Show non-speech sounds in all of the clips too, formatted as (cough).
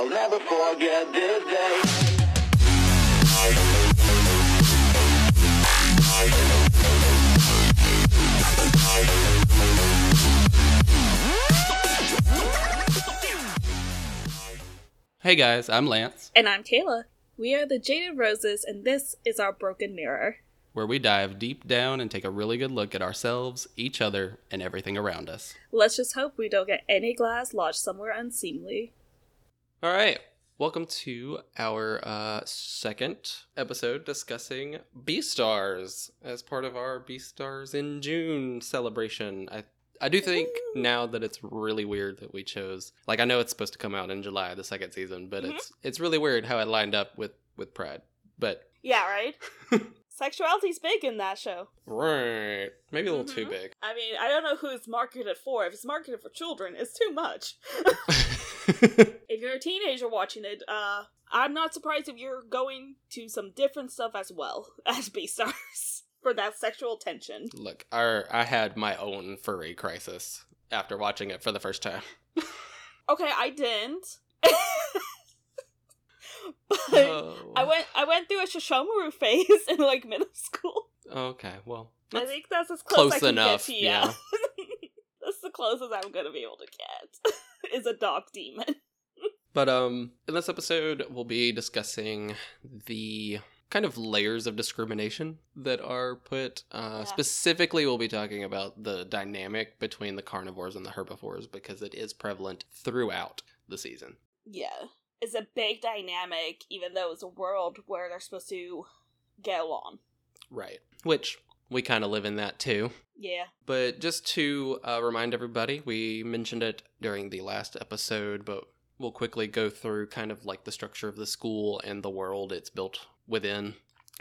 I'll never forget this day. Hey guys, I'm Lance, And I'm Kayla. We are the Jaded Roses, and this is our Broken Mirror. where we dive deep down and take a really good look at ourselves, each other, and everything around us. Let's just hope we don't get any glass lodged somewhere unseemly. All right, welcome to our uh, second episode discussing Beastars as part of our Beastars in June celebration. I I do think now that it's really weird that we chose. Like I know it's supposed to come out in July, the second season, but Mhm. it's it's really weird how it lined up with with Pride. But Yeah, right? (laughs) Sexuality's big in that show. right, maybe a little too Mhm. big. I mean, I don't know who it's marketed for. If it's marketed for children, it's too much. (laughs) (laughs) (laughs) if you're a teenager watching it, uh, I'm not surprised if you're going to some different stuff as well (laughs) as Beastars for that sexual tension. Look, our I had my own furry crisis after watching it for the first time. (laughs) Okay, I didn't. but Oh. I went I went through a Sesshomaru phase in like middle school. Okay, well, I think that's as close, close I can enough. get to you. that's the closest I'm gonna be able to get. Is a dog demon. (laughs) But um, in this episode, we'll be discussing the kind of layers of discrimination that are put. Uh, Yeah. Specifically, we'll be talking about the dynamic between the carnivores and the herbivores because it is prevalent throughout the season. Yeah. It's a big dynamic, even though it's a world where they're supposed to get along. Right. Which we kind of live in that too. Yeah. But just to uh, remind everybody, we mentioned it during the last episode, but we'll quickly go through kind of like the structure of the school and the world it's built within.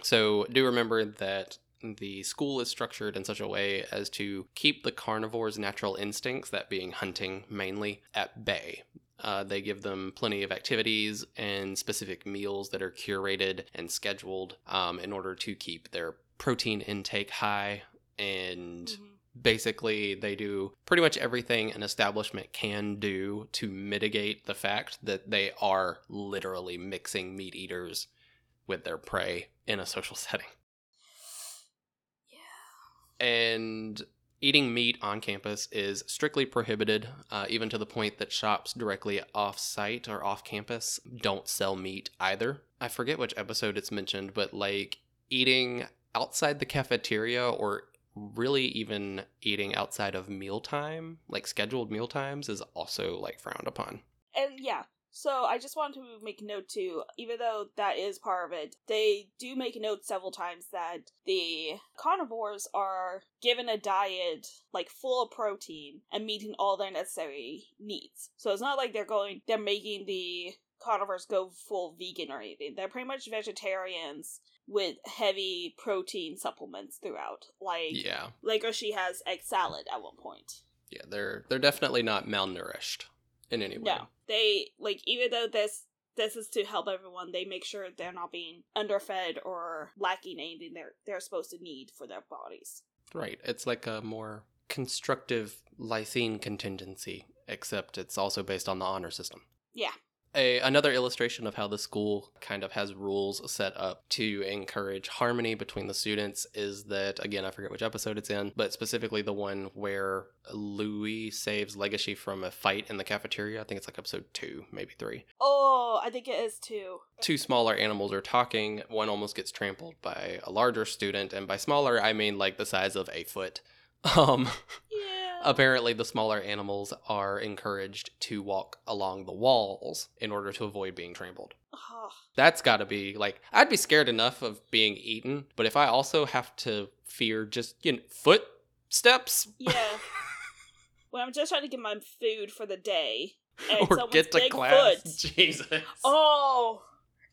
So do remember that the school is structured in such a way as to keep the carnivore's natural instincts, that being hunting mainly, at bay. Uh, they give them plenty of activities and specific meals that are curated and scheduled um, in order to keep their protein intake high and Mhm. basically they do pretty much everything an establishment can do to mitigate the fact that they are literally mixing meat eaters with their prey in a social (laughs) setting. Yeah. And eating meat on campus is strictly prohibited, uh, even to the point that shops directly off site or off campus don't sell meat either. I forget which episode it's mentioned, but like eating outside the cafeteria or really even eating outside of mealtime, like scheduled meal times, is also like frowned upon. And yeah, so I just wanted to make note too, even though that is part of it, they do make note several times that the carnivores are given a diet like full of protein and meeting all their necessary needs. So it's not like they're going they're making the carnivores go full vegan or anything. They're pretty much vegetarians with heavy protein supplements throughout. Like Yeah. like or she has egg salad at one point. Yeah, they're they're definitely not malnourished in any way. No, they like even though this this is to help everyone, they make sure they're not being underfed or lacking anything they're they're supposed to need for their bodies. Right. It's like a more constructive lysine contingency, except it's also based on the honor system. Yeah. A, another illustration of how the school kind of has rules set up to encourage harmony between the students is that, again, I forget which episode it's in, but specifically the one where Louis saves Legoshi from a fight in the cafeteria. I think it's like episode two, maybe three. Oh, I think it is two. Two smaller animals are talking. One almost gets trampled by a larger student, and by smaller, I mean like the size of a foot. (laughs) Um, Yeah. Apparently, the smaller animals are encouraged to walk along the walls in order to avoid being trampled. Oh, That's got to be like I'd be scared enough of being eaten, but if I also have to fear just you know footsteps yeah. (laughs) when I'm just trying to get my food for the day, and or get to class, foot. Jesus. Oh,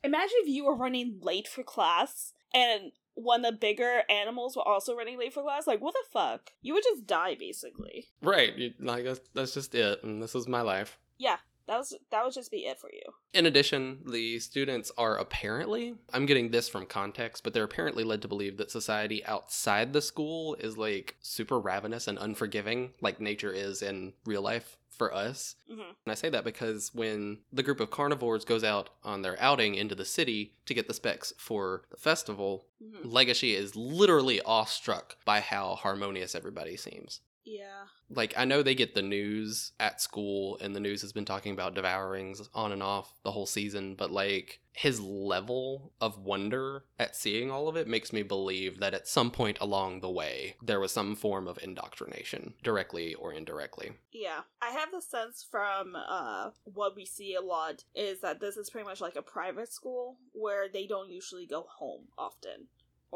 imagine if you were running late for class and of the bigger animals were also running late for class. Like, what the fuck? You would just die, basically. Right, you, like that's, that's just it, and this is my life. Yeah, that was that would just be it for you. In addition, the students are apparently, I'm getting this from context, but they're apparently led to believe that society outside the school is like super ravenous and unforgiving, like nature is in real life for us. hmm And I say that because when the group of carnivores goes out on their outing into the city to get the specs for the festival, hmm Legoshi is literally awestruck by how harmonious everybody seems. Yeah. Like, I know they get the news at school, and the news has been talking about devourings on and off the whole season, but like, his level of wonder at seeing all of it makes me believe that at some point along the way, there was some form of indoctrination, directly or indirectly. Yeah. I have the sense from uh what we see a lot is that this is pretty much like a private school where they don't usually go home often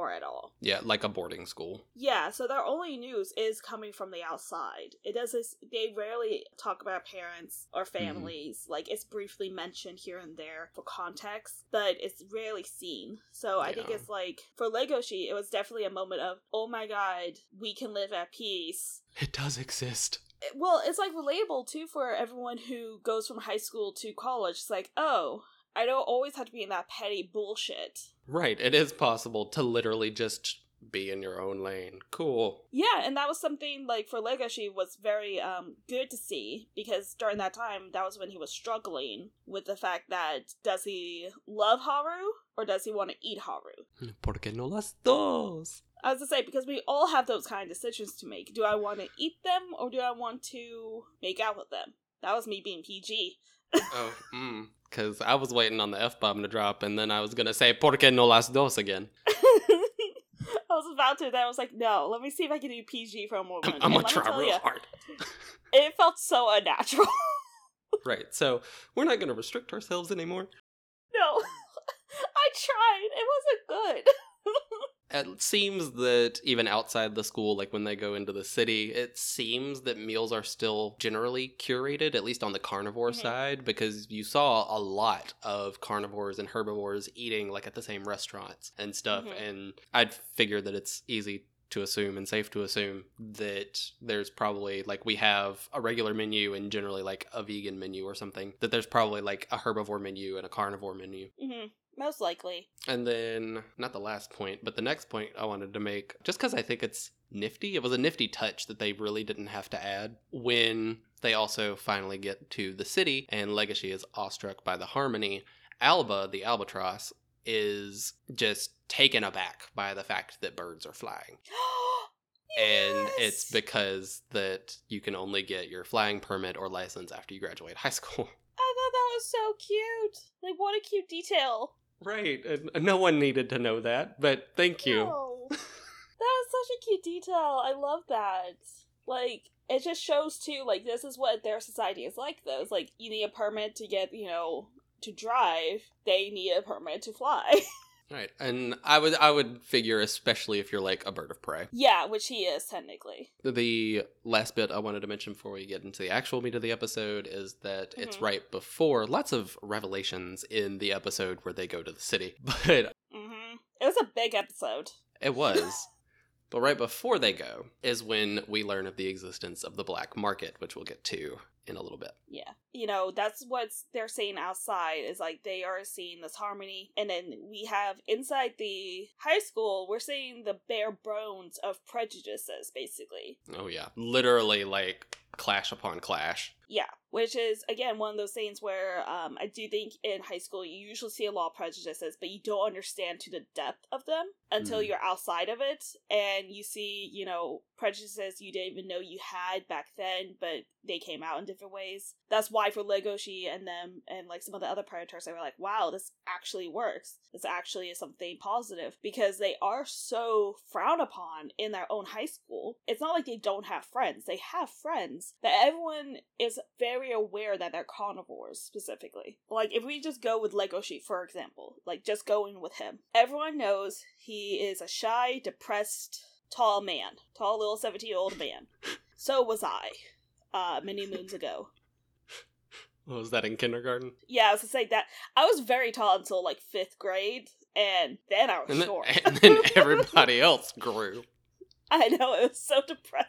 or at all. Yeah, like a boarding school. Yeah, so their only news is coming from the outside. It does this they rarely talk about parents or mm-hmm. families. Like it's briefly mentioned here and there for context, but it's rarely seen. So I think it's like for Legoshi, it was definitely a moment of, oh my god, we can live at peace. It does exist. Eh, well, it's like relatable too for everyone who goes from high school to college. It's like, oh, I don't always have to be in that petty bullshit. Right, it is possible to literally just be in your own lane. Cool. Yeah, and that was something like for Legoshi was very um good to see because during that time that was when he was struggling with the fact that does he love Haru or does he want to eat Haru? ¿Por qué no las dos? I was to say because we all have those kind of decisions to make. Do I want to eat them or do I want to make out with them? That was me being PG. Oh, mm. Because I was waiting on the F bomb to drop, and then I was going to say, ¿Por qué no las dos again? (laughs) I was about to, then I was like, no, let me see if I can do PG for a moment. I'm, I'm gonna try real ya, hard. (laughs) It felt so unnatural. (laughs) right, so we're not going to restrict ourselves anymore. no, I tried. It wasn't good. It seems that even outside the school, like when they go into the city, it seems that meals are still generally curated, at least on the carnivore Mhm. side, because you saw a lot of carnivores and herbivores eating like at the same restaurants and stuff. Mhm. And I'd figure that it's easy to assume and safe to assume that there's probably like we have a regular menu and generally like a vegan menu or something, that there's probably like a herbivore menu and a carnivore menu. hmm Most likely. And then, not the last point, but the next point I wanted to make, just because I think it's nifty, it was a nifty touch that they really didn't have to add when they also finally get to the city and Legoshi is awestruck by the harmony. Alba, the albatross, is just taken aback by the fact that birds are flying. (gasps) And it's because that you can only get your flying permit or license after you graduate high (laughs) school. I thought that was so cute. Like, what a cute detail. Right. And no one needed to know that, but thank you. No. that was such a cute detail. I love that. Like, it just shows too, like, this is what their society is like, though. It's like, you need a permit to get, you know, to drive. They need a permit to fly. (laughs) Right. And I would I would figure especially if you're like a bird of prey. yeah, which he is, technically. The last bit I wanted to mention before we get into the actual meat of the episode is that it's Mhm. right before lots of revelations in the episode where they go to the city. (laughs) But hmm It was a big episode. it was (laughs) but right before they go is when we learn of the existence of the black market, which we'll get to in a little bit. Yeah. You know, that's what they're saying outside is like they are seeing this harmony. And then we have inside the high school, we're seeing the bare bones of prejudices, basically. Oh yeah. Literally like clash upon clash. Yeah. Which is, again, one of those things where um, I do think in high school you usually see a lot of prejudices, but you don't understand to the depth of them until Mm. you're outside of it and you see, you know, prejudices you didn't even know you had back then, but they came out in different ways. That's why for Legoshi and them and like some of the other predators, they were like, wow, this actually works. This actually is something positive because they are so frowned upon in their own high school. It's not like they don't have friends. They have friends that everyone is very aware that they're carnivores specifically. Like if we just go with Legoshi, for example, like just going with him. Everyone knows he is a shy, depressed, tall man. Tall little 17 year old man. (laughs) So was I. Uh, many moons ago. What was that in kindergarten? Yeah, I was to say that I was very tall until like fifth grade, and then I was And then, short. and then (laughs) everybody else grew. I know it was so depressing.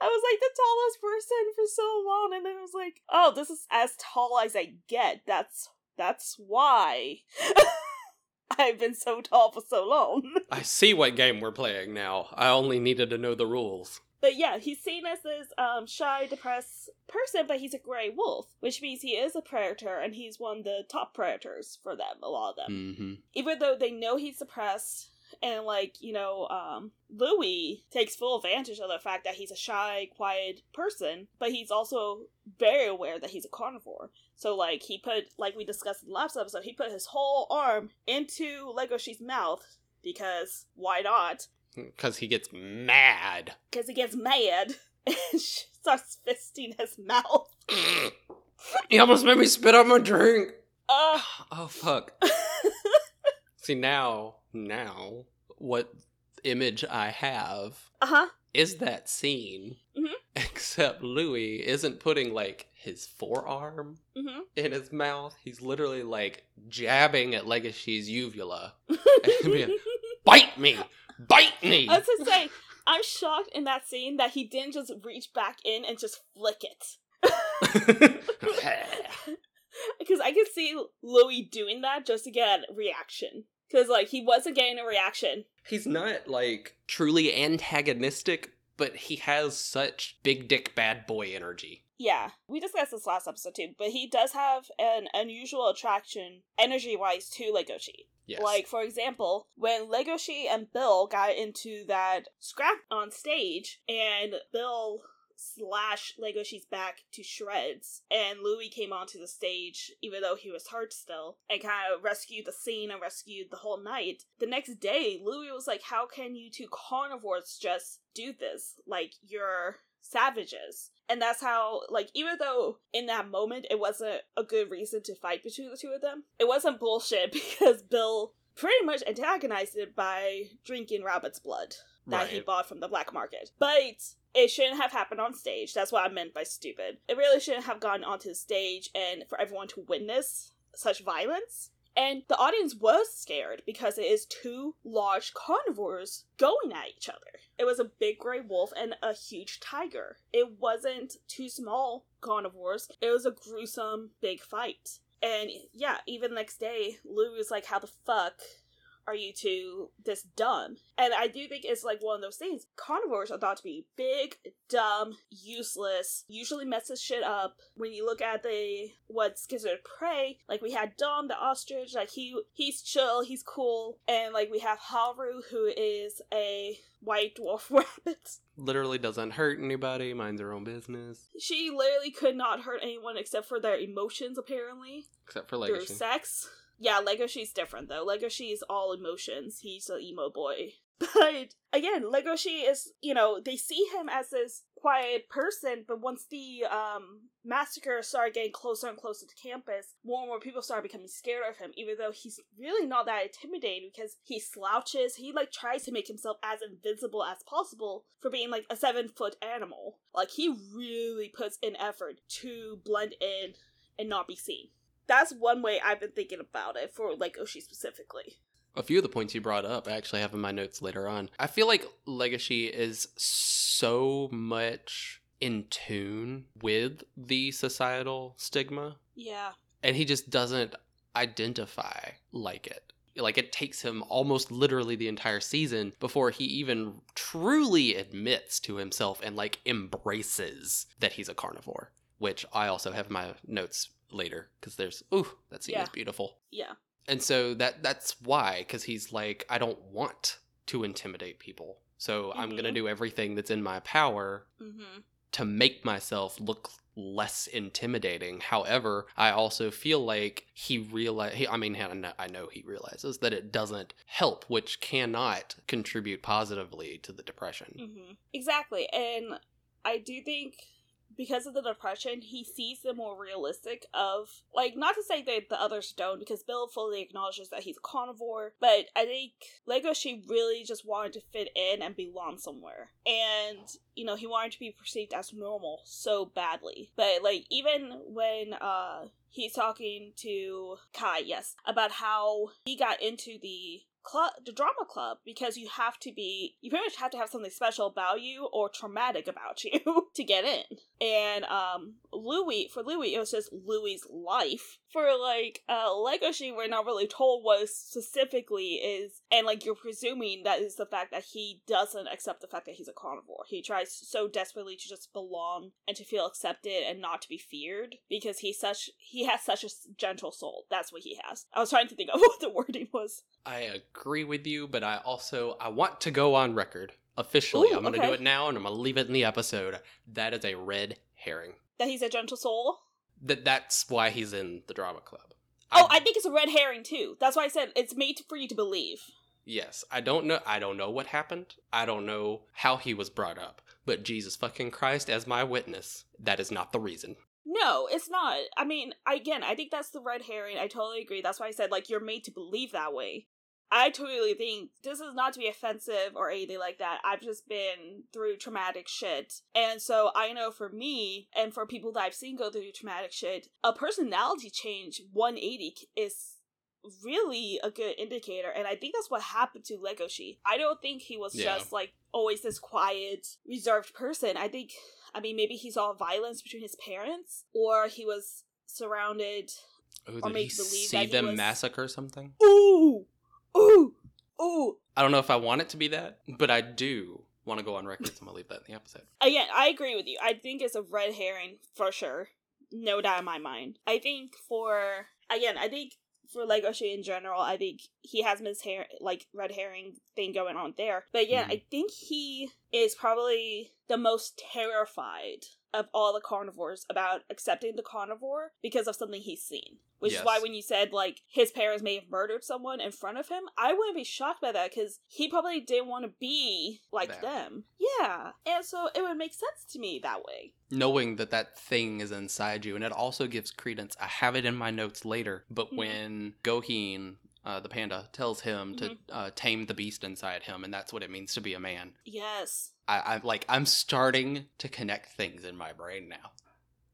I was like the tallest person for so long, and then I was like, oh, this is as tall as I get. That's that's why (laughs) I've been so tall for so long. (laughs) I see what game we're playing now. I only needed to know the rules. But yeah, he's seen as this um, shy, depressed person, but he's a gray wolf, which means he is a predator, and he's one of the top predators for them, a lot of them. hmm Even though they know he's depressed, and like, you know, um, Louis takes full advantage of the fact that he's a shy, quiet person, but he's also very aware that he's a carnivore. So, like, he put, like we discussed in the last episode, he put his whole arm into Legoshi's mouth because why not? Because he gets mad. because he gets mad (laughs) and she starts fisting his mouth. (laughs) he almost made me spit out my drink. Uh, Oh, fuck. (laughs) See, now, now, what image I have uh huh. is that scene. Mhm. Except Louis isn't putting, like, his forearm hmm in his mouth. He's literally, like, jabbing at Legoshi's uvula. (laughs) Bite me! Bite me! I was to say, I'm shocked in that scene that he didn't just reach back in and just flick it. (laughs) (laughs) Because I could see Louis doing that just to get a reaction. Because, like, he wasn't getting a reaction. He's not like truly antagonistic, but he has such big dick bad boy energy. Yeah, we discussed this last episode too, but he does have an unusual attraction energy wise to Legoshi. Yes. Like, for example, when Legoshi and Bill got into that scrap on stage, and Bill slashed Legoshi's back to shreds, and Louis came onto the stage, even though he was hurt still, and kind of rescued the scene and rescued the whole night. The next day, Louis was like, How can you two carnivores just do this? Like, you're savages. And that's how, like, even though in that moment it wasn't a good reason to fight between the two of them, it wasn't bullshit (laughs) because Bill pretty much antagonized it by drinking rabbit's blood that he bought from the black market. But it shouldn't have happened on stage. That's what I meant by stupid. It really shouldn't have gone onto the stage and for everyone to witness such violence. And the audience was scared because it is two large carnivores going at each other. It was a big gray wolf and a huge tiger. It wasn't two small carnivores, it was a gruesome big fight. And yeah, even next day, Lou was like, How the fuck are you two this dumb? And I do think it's like one of those things. Carnivores are thought to be big, dumb, useless, usually messes shit up. When you look at the what's considered prey, like we had Dom the ostrich, like he he's chill, he's cool, and like we have Haru who is a white dwarf (laughs) rabbit. Literally doesn't hurt anybody, minds her own business. She literally could not hurt anyone except for their emotions, apparently. Except for like through sex. Yeah, Legoshi's different though. Legoshi is all emotions. He's an emo boy. (laughs) But again, Legoshi is, you know, they see him as this quiet person, but once the um massacre started getting closer and closer to campus, more and more people started becoming scared of him, even though he's really not that intimidating because he slouches, he like tries to make himself as invisible as possible for being like a seven foot animal. Like he really puts in effort to blend in and not be seen that's one way I've been thinking about it for like Oshi specifically. A few of the points you brought up, I actually have in my notes later on. I feel like Legoshi is so much in tune with the societal stigma, Yeah. and he just doesn't identify like it. Like it takes him almost literally the entire season before he even truly admits to himself and like embraces that he's a carnivore, which I also have in my notes later because there's ooh that scene Yeah. is beautiful. Yeah. And so that that's why cuz he's like I don't want to intimidate people. So I'm going to Mhm. do everything that's in my power Mm-hmm. to make myself look less intimidating. However, I also feel like he realize I mean I know, I know he realizes that it doesn't help which cannot contribute positively to the depression. Mm-hmm. Exactly. And I do think because of the depression, he sees the more realistic of like not to say that the others don't, because Bill fully acknowledges that he's a carnivore, but I think Legoshi really just wanted to fit in and belong somewhere. And, you know, he wanted to be perceived as normal so badly. But like even when uh he's talking to Kai, yes, about how he got into the club, the drama club, because you have to be, you pretty much have to have something special about you or traumatic about (laughs) you to get in. And um, Louis, for Louis, it was just Louis's life. For like uh, Legoshi, we're not really told what specifically is, and like you're presuming that is the fact that he doesn't accept the fact that he's a carnivore. He tries so desperately to just belong and to feel accepted and not to be feared because he's such he has such a gentle soul. That's what he has. I was trying to think of (laughs) what the wording was. I agree with you, but I also I want to go on record officially. Ooh, I'm going to okay. do it now, and I'm going to leave it in the episode. That is a red herring. That he's a gentle soul. That that's why he's in the drama club. Oh, I think it's a red herring too. That's why I said it's made for you to believe. Yes, I don't know. I don't know what happened. I don't know how he was brought up. But Jesus fucking Christ, as my witness, that is not the reason. No, it's not. I mean, again, I think that's the red herring. I totally agree. That's why I said like you're made to believe that way. I totally think this is not to be offensive or anything like that. I've just been through traumatic shit. And so I know for me and for people that I've seen go through traumatic shit, a personality change 180 is really a good indicator. And I think that's what happened to Legoshi. I don't think he was Yeah. just like always this quiet, reserved person. I think, I mean, maybe he saw violence between his parents or he was surrounded Oh, Or he believe see that he them was- massacre something? ooh, ooh, ooh. I don't know if I want it to be that, but I do want to go on record. So I'm gonna leave that in the episode. Yeah, I agree with you. I think it's a red herring for sure. No doubt in my mind. I think for again, I think for Legoshi in general, I think he has his hair like red herring thing going on there. But again, Mhm. I think he is probably the most terrified of all the carnivores about accepting the carnivore because of something he's seen. Which is why when you said like his parents may have murdered someone in front of him, I wouldn't be shocked by that because he probably didn't want to be like That. them. Yeah, and so it would make sense to me that way. Knowing that that thing is inside you, and it also gives credence. I have it in my notes later, but Mhm. when Gohin, uh, the panda, tells him to Mm-hmm. uh, tame the beast inside him, and that's what it means to be a man. Yes. I, I'm like, I'm starting to connect things in my brain now.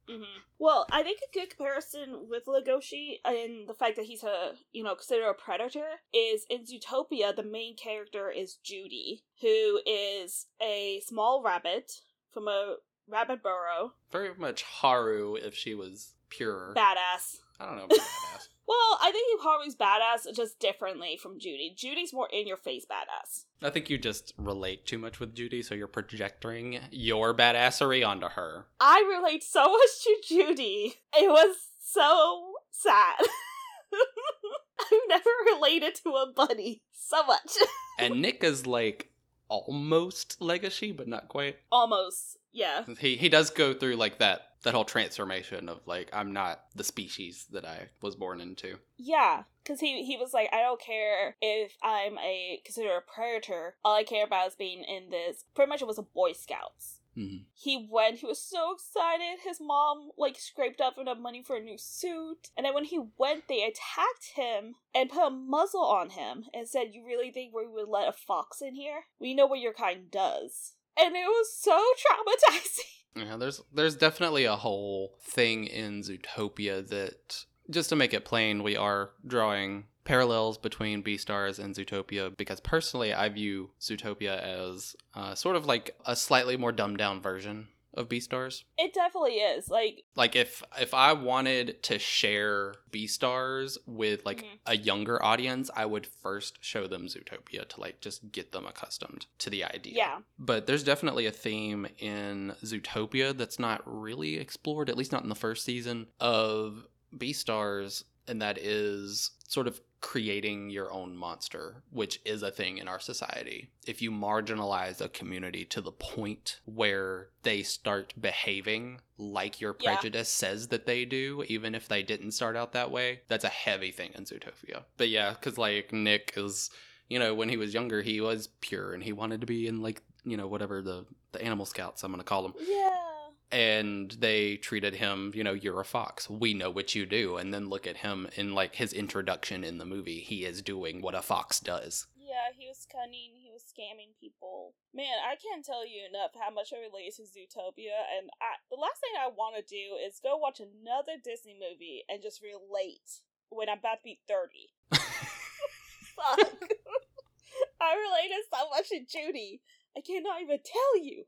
hmm Well, I think a good comparison with Legoshi and the fact that he's a, you know, considered a predator is in Zootopia, the main character is Judy, who is a small rabbit from a rabbit burrow. Very much Haru if she was pure. Badass. I don't know about badass. (laughs) Well, I think Haru's badass just differently from Judy. Judy's more in your face badass. I think you just relate too much with Judy, so you're projecting your badassery onto her. I relate so (laughs) much to Judy. It was so sad. (laughs) I've never related to a bunny so much. (laughs) And Nick is like almost Legoshi, but not quite. Almost, yeah. He he does go through like that that whole transformation of like I'm not the species that I was born into. Yeah, because he, he was like, I don't care if I'm a considered a predator. All I care about is being in this. Pretty much, it was a Boy Scouts. Mhm. He went. He was so excited. His mom like scraped up enough money for a new suit, and then when he went, they attacked him and put a muzzle on him and said, "You really think we would let a fox in here? We know what your kind does." And it was so (laughs) traumatizing. Yeah, there's there's definitely a whole thing in Zootopia that just to make it plain, we are drawing parallels between Beastars and Zootopia because personally I view Zootopia as uh, sort of like a slightly more dumbed down version of Beastars. It definitely is. Like, Like if if I wanted to share Beastars with like Mhm. a younger audience, I would first show them Zootopia to like just get them accustomed to the idea. yeah, But there's definitely a theme in Zootopia that's not really explored, at least not in the first season, of Beastars, and that is sort of creating your own monster, which is a thing in our society. If you marginalize a community to the point where they start behaving like your Yeah. prejudice says that they do, even if they didn't start out that way, that's a heavy thing in Zootopia. But yeah, because like Nick is you know, when he was younger, he was pure and he wanted to be in like, you know, whatever the the animal scouts I'm going to call them. yeah. And they treated him, you know, you're a fox. We know what you do. And then look at him in like his introduction in the movie. He is doing what a fox does. Yeah, he was cunning. He was scamming people. Man, I can't tell you enough how much I relate to Zootopia. And I, the last thing I want to do is go watch another Disney movie and just relate when I'm about to be thirty. (laughs) Fuck. (laughs) I related so much to Judy. I cannot even tell you.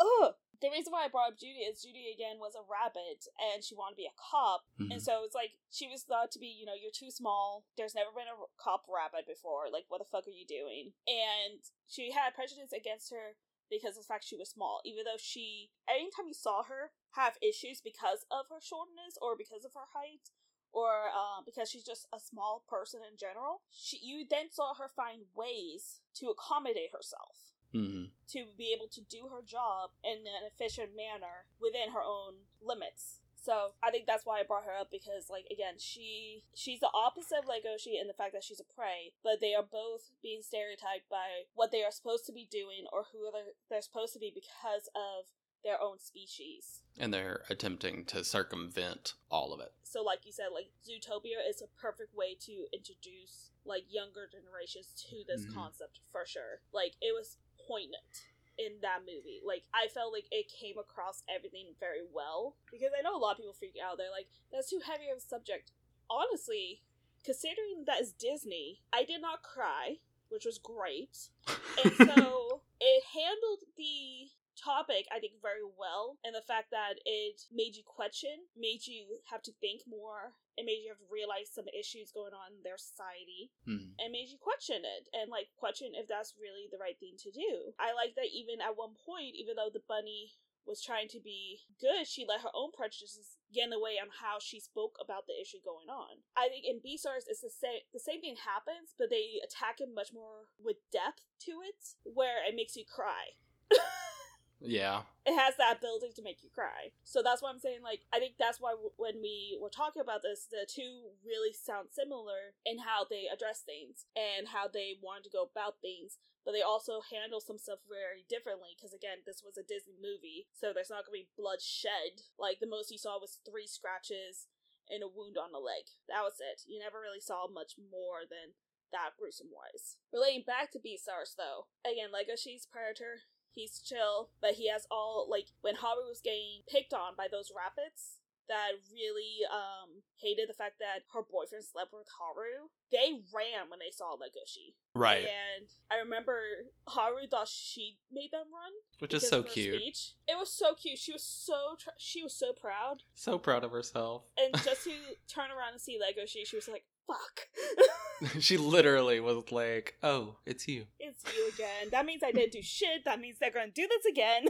Ugh. The reason why I brought up Judy is Judy again was a rabbit and she wanted to be a cop. Mhm. And so it's like she was thought to be, you know, you're too small. There's never been a cop rabbit before. Like, what the fuck are you doing? And she had prejudice against her because of the fact she was small. Even though she, anytime you saw her have issues because of her shortness or because of her height or uh, because she's just a small person in general, she you then saw her find ways to accommodate herself Mhm. to be able to do her job in an efficient manner within her own limits. So I think that's why I brought her up because, like, again, she she's the opposite of Legoshi in the fact that she's a prey, but they are both being stereotyped by what they are supposed to be doing or who they're, they're supposed to be because of their own species. And they're attempting to circumvent all of it. So, like you said, like Zootopia is a perfect way to introduce like younger generations to this Mhm. concept for sure. Like it was poignant in that movie. Like I felt like it came across everything very well because I know a lot of people freak out. They're like, "That's too heavy of a subject." Honestly, considering that is Disney, I did not cry, which was great, and so (laughs) it handled the topic I think very well, and the fact that it made you question, made you have to think more, it made you have to realize some issues going on in their society, Mhm. and made you question it and like question if that's really the right thing to do. I like that even at one point, even though the bunny was trying to be good, she let her own prejudices get in the way on how she spoke about the issue going on. I think in Beastars, it's the same the same thing happens, but they attack it much more with depth to it, where it makes you cry. (laughs) Yeah. it has that ability to make you cry. So that's why I'm saying, like, I think that's why w- when we were talking about this, the two really sound similar in how they address things and how they wanted to go about things, but they also handle some stuff very differently. Because again, this was a Disney movie, so there's not gonna be bloodshed. Like the most you saw was three scratches and a wound on the leg. That was it. You never really saw much more than that gruesome wise. Relating back to Beastars though, again, Legoshi's Predator, he's chill, but he has all like when Haru was getting picked on by those rabbits that really um hated the fact that her boyfriend slept with Haru. They ran when they saw Legoshi. Right. And I remember Haru thought she made them run. Which is so cute. Speech. It was so cute. She was so tr- she was so proud. So proud of herself. And just (laughs) to turn around and see Legoshi, she was like, "Fuck." (laughs) she literally was like, "Oh, it's you." It's you again. That means I didn't do shit. That means they're gonna do this again.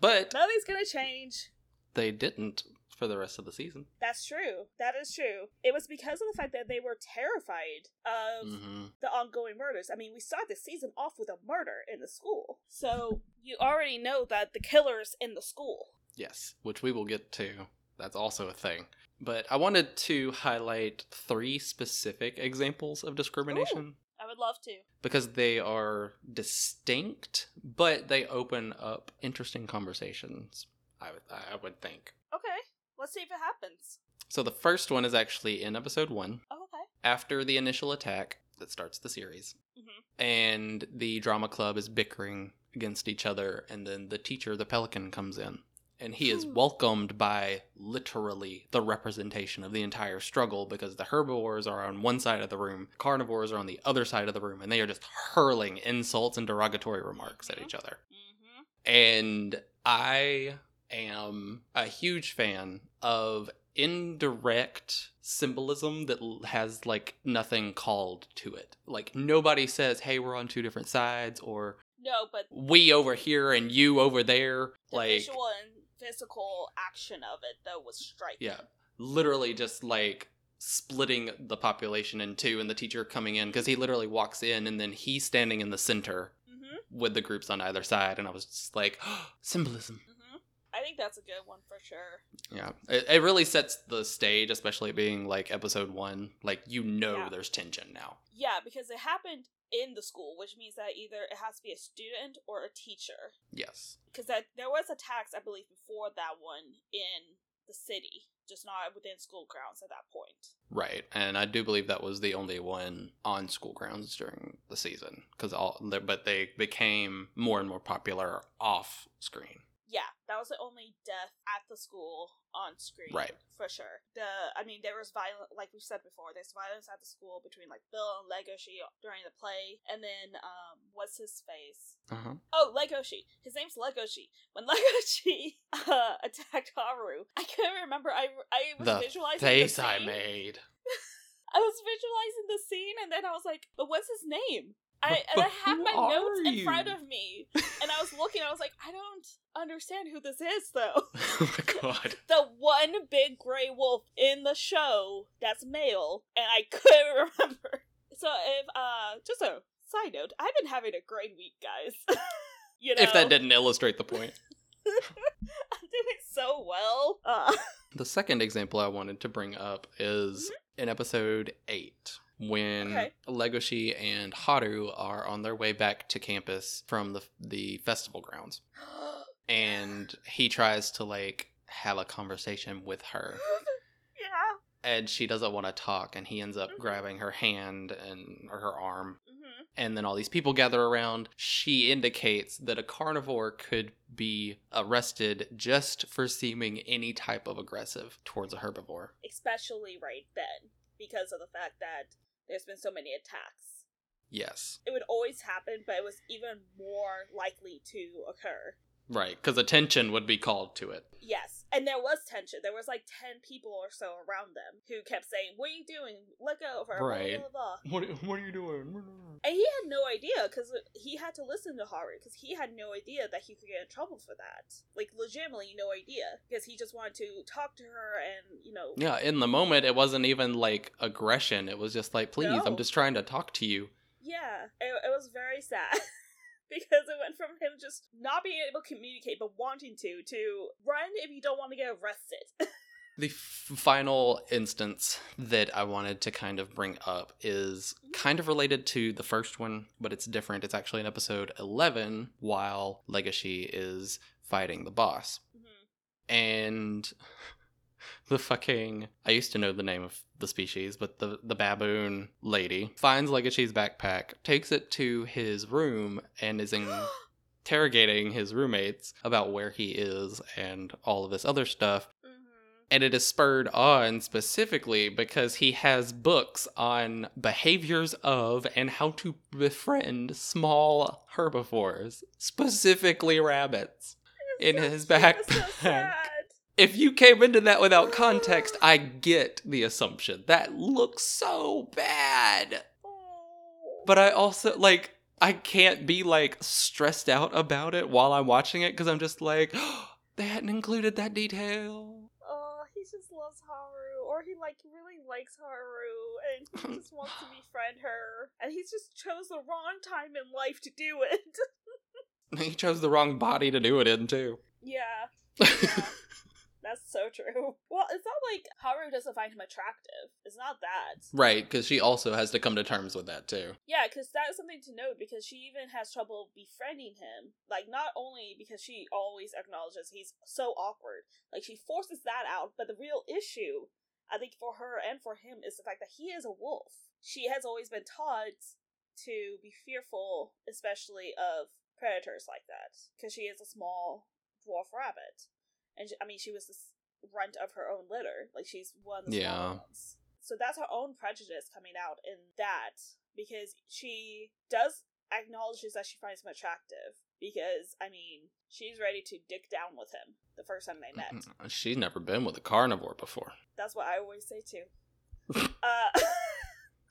But Nothing's gonna change. they didn't for the rest of the season. That's true. That is true. It was because of the fact that they were terrified of hmm the ongoing murders. I mean, we started the season off with a murder in the school. So you already know that the killer's in the school. Yes, which we will get to. That's also a thing. But I wanted to highlight three specific examples of discrimination I would love to. because they are distinct, but they open up interesting conversations. I would, I would think. Okay. Let's see if it happens. So the first one is actually in episode one, Oh, okay. after the initial attack that starts the series, hmm and the drama club is bickering against each other, and then the teacher, the pelican, comes in. And he is Hmm. welcomed by literally the representation of the entire struggle because the herbivores are on one side of the room, carnivores are on the other side of the room, and they are just hurling insults and derogatory remarks at each other. hmm And I am a huge fan of indirect symbolism that has like nothing called to it. Like nobody says, "Hey, we're on two different sides," or No, but "We over here and you over there." the like visual and physical action of it, though, was striking. yeah, literally just like splitting the population in two and the teacher coming in because he literally walks in and then he's standing in the center hmm with the groups on either side and i was just like (gasps) symbolism hmm I think that's a good one for sure. Yeah, it, it really sets the stage, especially being like episode one. Like you know, Yeah. there's tension now. Yeah, because it happened in the school, which means that either it has to be a student or a teacher. Yes, Because that there was a tax, I believe, before that one in the city, just not within school grounds at that point. right. And I do believe that was the only one on school grounds during the season because all, but they became more and more popular off screen. Yeah, that was the only death at the school on screen, Right. For sure. The I mean, there was violence, like we said before. There's violence at the school between like Bill and Legoshi during the play, and then um, what's his face? Uh-huh. Oh, Legoshi. His name's Legoshi. When (laughs) Legoshi uh, attacked Haru, I couldn't remember. I I was The visualizing face the I scene. made. (laughs) I was visualizing the scene, and then I was like, "But what's his name?" I and I have my notes are in front of me, and I was looking. I was like, "I don't understand who this is, though." (laughs) oh my god. (laughs) the one big gray wolf in the show that's male, and I couldn't (laughs) remember. So if uh, just a side note, I've been having a great week, guys. you know, If that didn't illustrate the point. I'm doing so well. Uh, The second example I wanted to bring up is in episode 8 when Okay. Legoshi and Haru are on their way back to campus from the the festival grounds (gasps) and he tries to like have a conversation with her (laughs) yeah. and she doesn't want to talk and he ends up Mhm. grabbing her hand and or her arm hmm and then all these people gather around. She indicates that a carnivore could be arrested just for seeming any type of aggressive towards a herbivore. Especially right then, because of the fact that there's been so many attacks. Yes. It would always happen, but it was even more likely to occur. Right, because attention would be called to it. Yes, and there was tension. There was like ten people or so around them who kept saying, "What are you doing? Let go of her." Right. Blah, blah, blah. What, what are you doing? (laughs) And he had no idea because he had to listen to Haru because he had no idea that he could get in trouble for that. Like legitimately, no idea because he just wanted to talk to her and you know. Yeah, in the moment, it wasn't even like aggression. It was just like, please, No. I'm just trying to talk to you. Yeah, it, it was very sad. (laughs) (laughs) because it went from him just not being able to communicate but wanting to to run if you don't want to get arrested. (laughs) The f- final instance that I wanted to kind of bring up is kind of related to the first one, but it's different. It's actually in episode 11 while Legoshi is fighting the boss. Mhm. And (laughs) the fucking I used to know the name of the species, but the the baboon lady finds Legoshi's backpack, takes it to his room and is (gasps) interrogating his roommates about where he is and all of this other stuff Mhm. and it is spurred on specifically because he has books on behaviors of and how to befriend small herbivores, specifically rabbits, in So his backpack. If you came into that without context, I get the assumption. That looks so bad. Oh. But I also, like, I can't be, like, stressed out about it while I'm watching it because I'm just like, (gasps) they hadn't included that detail. Oh, he just loves Haru, or he like really likes Haru, and he (laughs) just wants to befriend her, and he's just chose the wrong time in life to do it. (laughs) He chose the wrong body to do it in too. yeah, yeah, (laughs) that's so true. (laughs) Well, it's not like Haru doesn't find him attractive. It's not that. right, because she also has to come to terms with that too. Yeah, because that is something to note because she even has trouble befriending him. Like, not only because she always acknowledges he's so awkward, like, she forces that out, but the real issue, I think, for her and for him is the fact that he is a wolf. She has always been taught to be fearful, especially of predators like that, because she is a small dwarf rabbit. And she, I mean, she was the runt of her own litter. Like, she's one of the Yeah. ones. So that's her own prejudice coming out in that because she does acknowledges that she finds him attractive because I mean she's ready to dick down with him the first time they met. She's never been with a carnivore before. That's what I always say too. (laughs) uh, (laughs)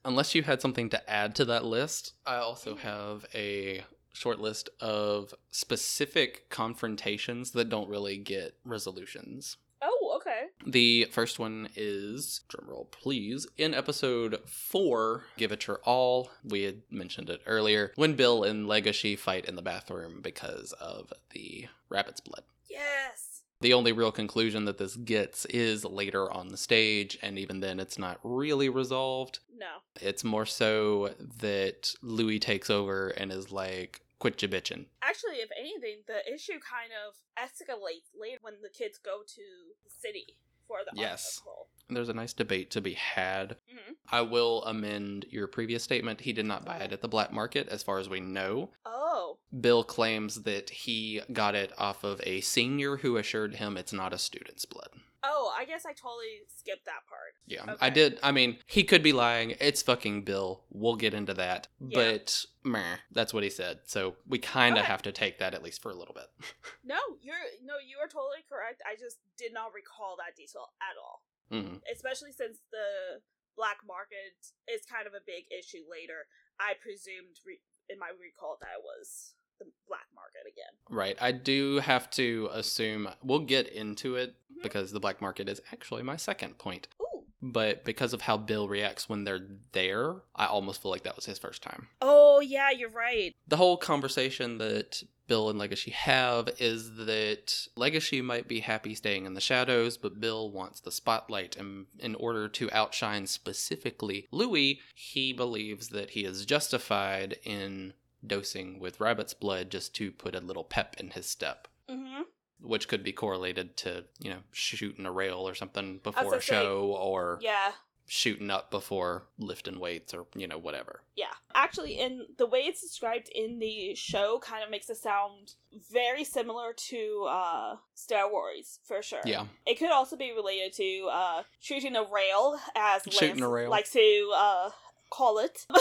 Unless you had something to add to that list, I also have a short list of specific confrontations that don't really get resolutions. oh, okay. The first one is, drumroll please, in episode 4, Give It Your All. We had mentioned it earlier, when Bill and Legoshi fight in the bathroom because of the rabbit's blood. Yes. The only real conclusion that this gets is later on the stage, and even then it's not really resolved. No. It's more so that Louis takes over and is like, quit your bitching. Actually, if anything, the issue kind of escalates later when the kids go to the city for the Yes. festival. There's a nice debate to be had. Mhm. I will amend your previous statement. He did not buy it at the black market, as far as we know. Oh. Bill claims that he got it off of a senior who assured him it's not a student's blood. Oh, I guess I totally skipped that part. Yeah, Okay. I did. I mean, he could be lying. It's fucking Bill. We'll get into that. Yeah. But, meh, that's what he said. So we kind of Okay. have to take that at least for a little bit. (laughs) No, you're no, you are totally correct. I just did not recall that detail at all. hmm Especially since the black market is kind of a big issue later. I presumed re- in my recall that it was the black market again. Right. I do have to assume we'll get into it Mhm. because the black market is actually my second point. Ooh. But because of how Bill reacts when they're there, I almost feel like that was his first time. Oh yeah, you're right. The whole conversation that Bill and Legoshi have is that Legoshi might be happy staying in the shadows, but Bill wants the spotlight. And in order to outshine specifically Louis, he believes that he is justified in dosing with rabbit's blood just to put a little pep in his step. Mm-hmm. Which could be correlated to, you know, shooting a rail or something before a say, show or Yeah, shooting up before lifting weights or, you know, whatever. yeah. Actually, in the way it's described in the show, kind of makes it sound very similar to uh Star Wars for sure. Yeah. It could also be related to uh shooting a rail, as Shooting Lance a rail. likes to uh call it. (laughs)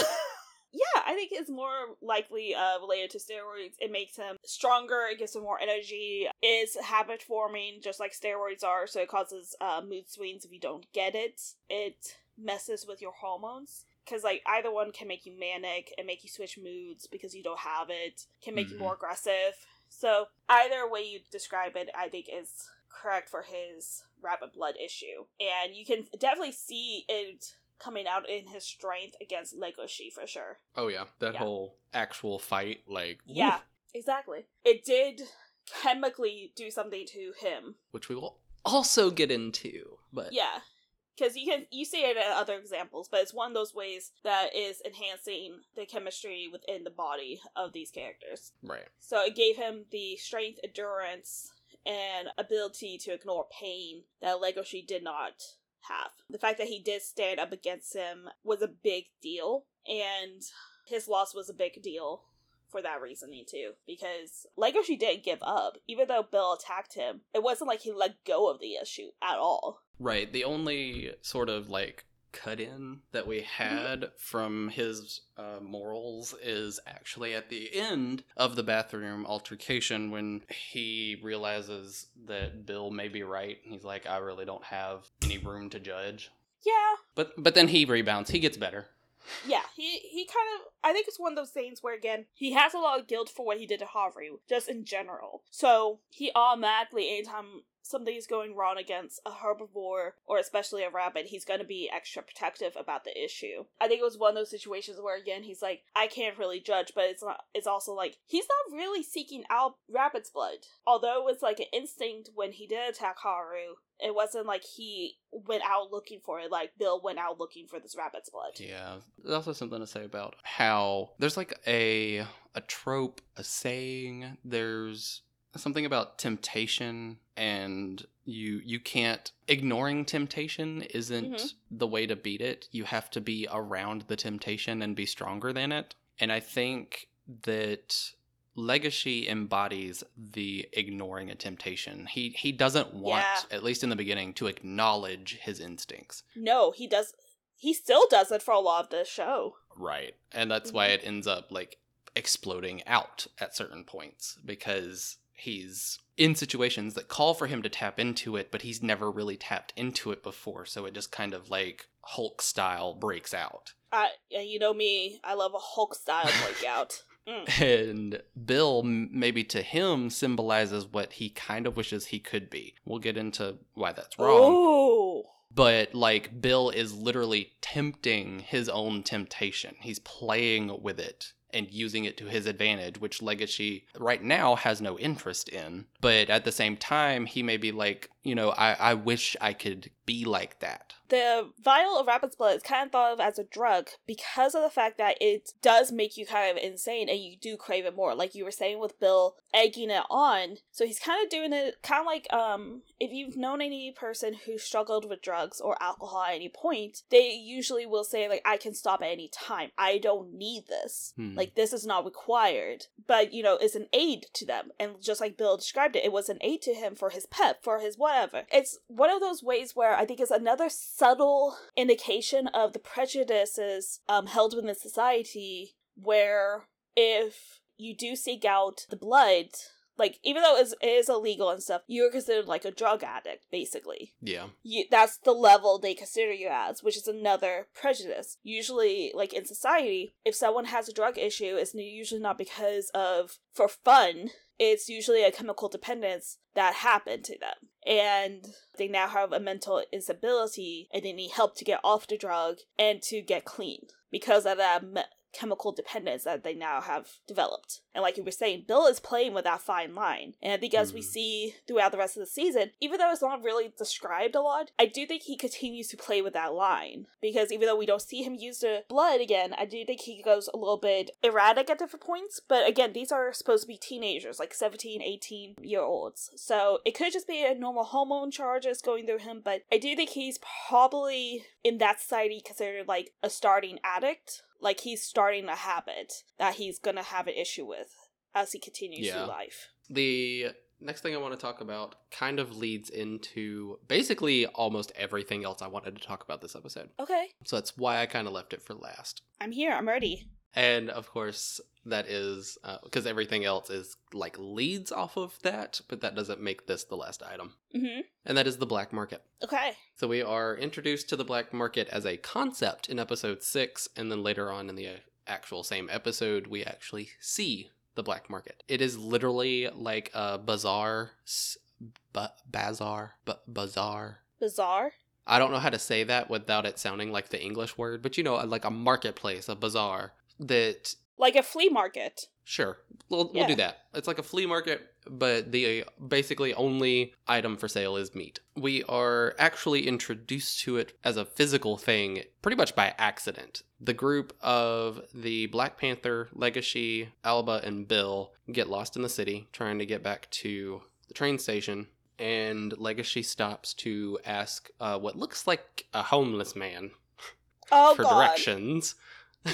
yeah, I think it's more likely uh related to steroids. It makes him stronger. It gives him more energy. Is habit forming, just like steroids are. So it causes uh mood swings if you don't get it. It messes with your hormones. Because like either one can make you manic and make you switch moods because you don't have it. Can make you Mhm. more aggressive. So either way you describe it, I think is correct for his rabbit blood issue. And you can definitely see it coming out in his strength against Legoshi for sure. Oh yeah, that Yeah. whole actual fight, like Yeah, woof, exactly. It did chemically do something to him. which we will also get into. But Yeah. Because you can you see it in other examples, but it's one of those ways that is enhancing the chemistry within the body of these characters. right, So it gave him the strength, endurance, and ability to ignore pain that Legoshi did not have. The fact that he did stand up against him was a big deal, and his loss was a big deal for that reasoning too. Because Legoshi didn't give up. Even though Bill attacked him, it wasn't like he let go of the issue at all. right. The only sort of like cut in that we had from his uh, morals is actually at the end of the bathroom altercation when he realizes that Bill may be right. He's like, I really don't have any room to judge. Yeah, But but then he rebounds. He gets better. yeah, he he kind of I think it's one of those things where again he has a lot of guilt for what he did to Harvey, just in general. So he automatically, anytime something's going wrong against a herbivore or especially a rabbit, he's gonna be extra protective about the issue. I think it was one of those situations where again he's like, I can't really judge, but it's not. It's also like he's not really seeking out rabbit's blood, although it was like an instinct when he did attack Haru. It wasn't like he went out looking for it, like Bill went out looking for this rabbit's blood. Yeah. There's also something to say about how there's like a a trope, a saying, there's something about temptation and you you can't ignoring temptation isn't Mhm. the way to beat it. You have to be around the temptation and be stronger than it. And I think that Legoshi embodies the ignoring a temptation. He he doesn't want, Yeah. at least in the beginning, to acknowledge his instincts. No, he does. He still does it for a lot of the show. Right. And that's why it ends up like exploding out at certain points because he's in situations that call for him to tap into it, but he's never really tapped into it before. So it just kind of like Hulk style breaks out. I, you know me, I love a Hulk style breakout. (laughs) Mm. And Bill, maybe to him, symbolizes what he kind of wishes he could be. We'll get into why that's wrong. Ooh, but like Bill is literally tempting his own temptation. He's playing with it and using it to his advantage, which Legoshi right now has no interest in. But at the same time, he may be like, you know, I, I wish I could be like that. the vial of rabbit's blood is kind of thought of as a drug because of the fact that it does make you kind of insane and you do crave it more. Like you were saying with Bill egging it on. So he's kind of doing it kind of like um if you've known any person who struggled with drugs or alcohol at any point, they usually will say like I can stop at any time. I don't need this. Hmm. Like this is not required. But you know, it's an aid to them. And just like Bill described it, it was an aid to him for his pet, for his whatever. It's one of those ways where I think it's another subtle indication of the prejudices um, held within society where if you do seek out the blood, like even though it is illegal and stuff, you're considered like a drug addict, basically. Yeah. You, that's the level they consider you as, which is another prejudice. Usually, like in society, if someone has a drug issue, it's usually not because of for fun. It's usually a chemical dependence that happened to them. And they now have a mental instability and they need help to get off the drug and to get clean because of that chemical dependence that they now have developed. And like you were saying, Bill is playing with that fine line. And I think as we Mhm. see throughout the rest of the season, even though it's not really described a lot, I do think he continues to play with that line. Because even though we don't see him use the blood again, I do think he goes a little bit erratic at different points. But again, these are supposed to be teenagers, like 17, 18 year olds. So it could just be a normal hormone charges going through him, but I do think he's probably in that society considered like a starting addict. Like he's starting a habit that he's gonna have an issue with as he continues Yeah. through life. The next thing I want to talk about kind of leads into basically almost everything else I wanted to talk about this episode. Okay, So that's why I kind of left it for last. I'm here. I'm ready. And of course, that is because everything else is like leads off of that, but that doesn't make this the last item. Mm-hmm. And that is the black market. Okay. So we are introduced to the black market as a concept in episode six, and then later on in the actual same episode, we actually see the black market. It is literally like a bazaar, ba- bazaar, ba- bazaar. Bizarre. I don't know how to say that without it sounding like the English word, but you know, like a marketplace, a bazaar that Like a flea market. Sure, we'll, we'll do that. It's like a flea market, but the basically only item for sale is meat. We are actually introduced to it as a physical thing pretty much by accident. The group of the Black Panther, Legoshi, Aoba, and Bill get lost in the city trying to get back to the train station. And Legoshi stops to ask uh, what looks like a homeless man Oh for god. directions.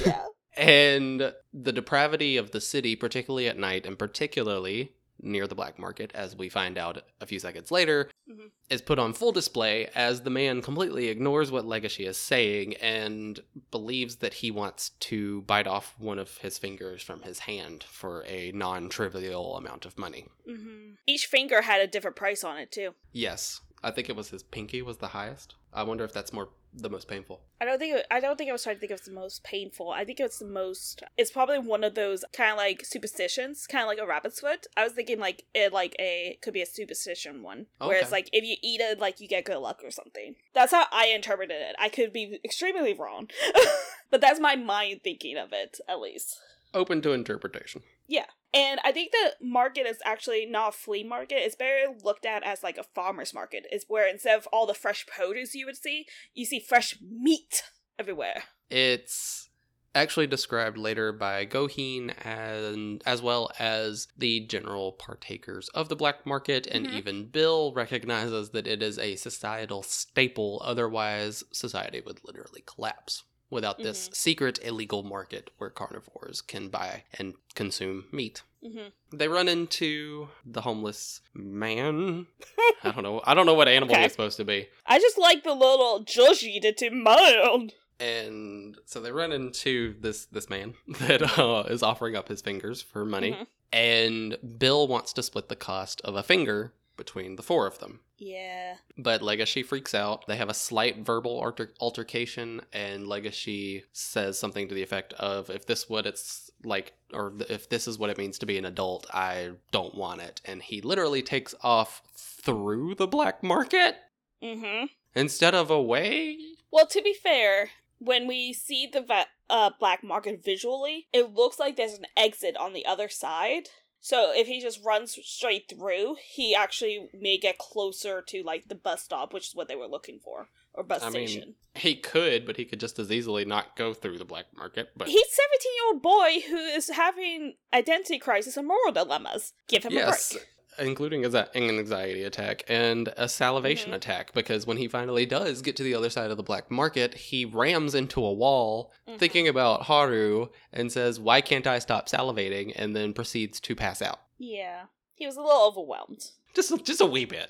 Yeah. And the depravity of the city, particularly at night, and particularly near the black market, as we find out a few seconds later, Mhm. is put on full display as the man completely ignores what Legoshi is saying and believes that he wants to bite off one of his fingers from his hand for a non trivial amount of money. hmm Each finger had a different price on it too. Yes, I think it was his pinky was the highest. I wonder if that's more the most painful. I don't think it, I don't think I was trying to think of the most painful. I think it's the most. It's probably one of those kind of like superstitions, kind of like a rabbit's foot. I was thinking like it like a could be a superstition one, oh, where it's like if you eat it, like you get good luck or something. That's how I interpreted it. I could be extremely wrong, (laughs) but that's my mind thinking of it at least. Open to interpretation. Yeah. And I think the market is actually not a flea market. It's very looked at as like a farmer's market. It's where instead of all the fresh produce you would see, you see fresh meat everywhere. It's actually described later by Gohin and as well as the general partakers of the black market and Mhm. even Bill recognizes that it is a societal staple otherwise society would literally collapse without this secret illegal market where carnivores can buy and consume meat. hmm They run into the homeless man. (laughs) I don't know. I don't know what animal Okay. he's supposed to be. I just like the little Joshi that to mild. and so they run into this this man (laughs) that uh, is offering up his fingers for money Mhm. and bill wants to split the cost of a finger between the four of them Yeah. but Legoshi freaks out they have a slight verbal alter- altercation and Legoshi says something to the effect of if this what it's like or if this is what it means to be an adult i don't want it and he literally takes off through the black market Mm-hmm. instead of away Well, to be fair, when we see the va- uh, black market visually, it looks like there's an exit on the other side. So if he just runs straight through, he actually may get closer to like the bus stop, which is what they were looking for, or bus I mean, station. He could, but he could just as easily not go through the black market. But He's seventeen year old boy who is having identity crisis and moral dilemmas. Give him yes, a break. Including as an anxiety attack and a salivation Mhm. attack, because when he finally does get to the other side of the black market, he rams into a wall, Mhm. thinking about Haru, and says, "Why can't I stop salivating?" and then proceeds to pass out. Yeah, he was a little overwhelmed. Just, just a wee bit.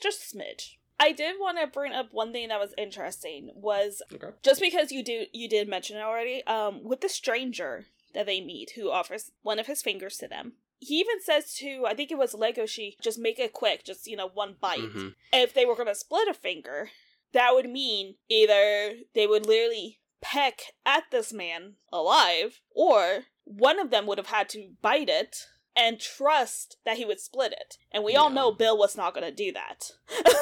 Just a smidge. I did want to bring up one thing that was interesting was Okay. just because you do you did mention it already um with the stranger that they meet who offers one of his fingers to them he even says to i think it was legoshi just make it quick just you know one bite Mhm. if they were going to split a finger that would mean either they would literally peck at this man alive or one of them would have had to bite it and trust that he would split it and we all know bill was not going to do that (laughs)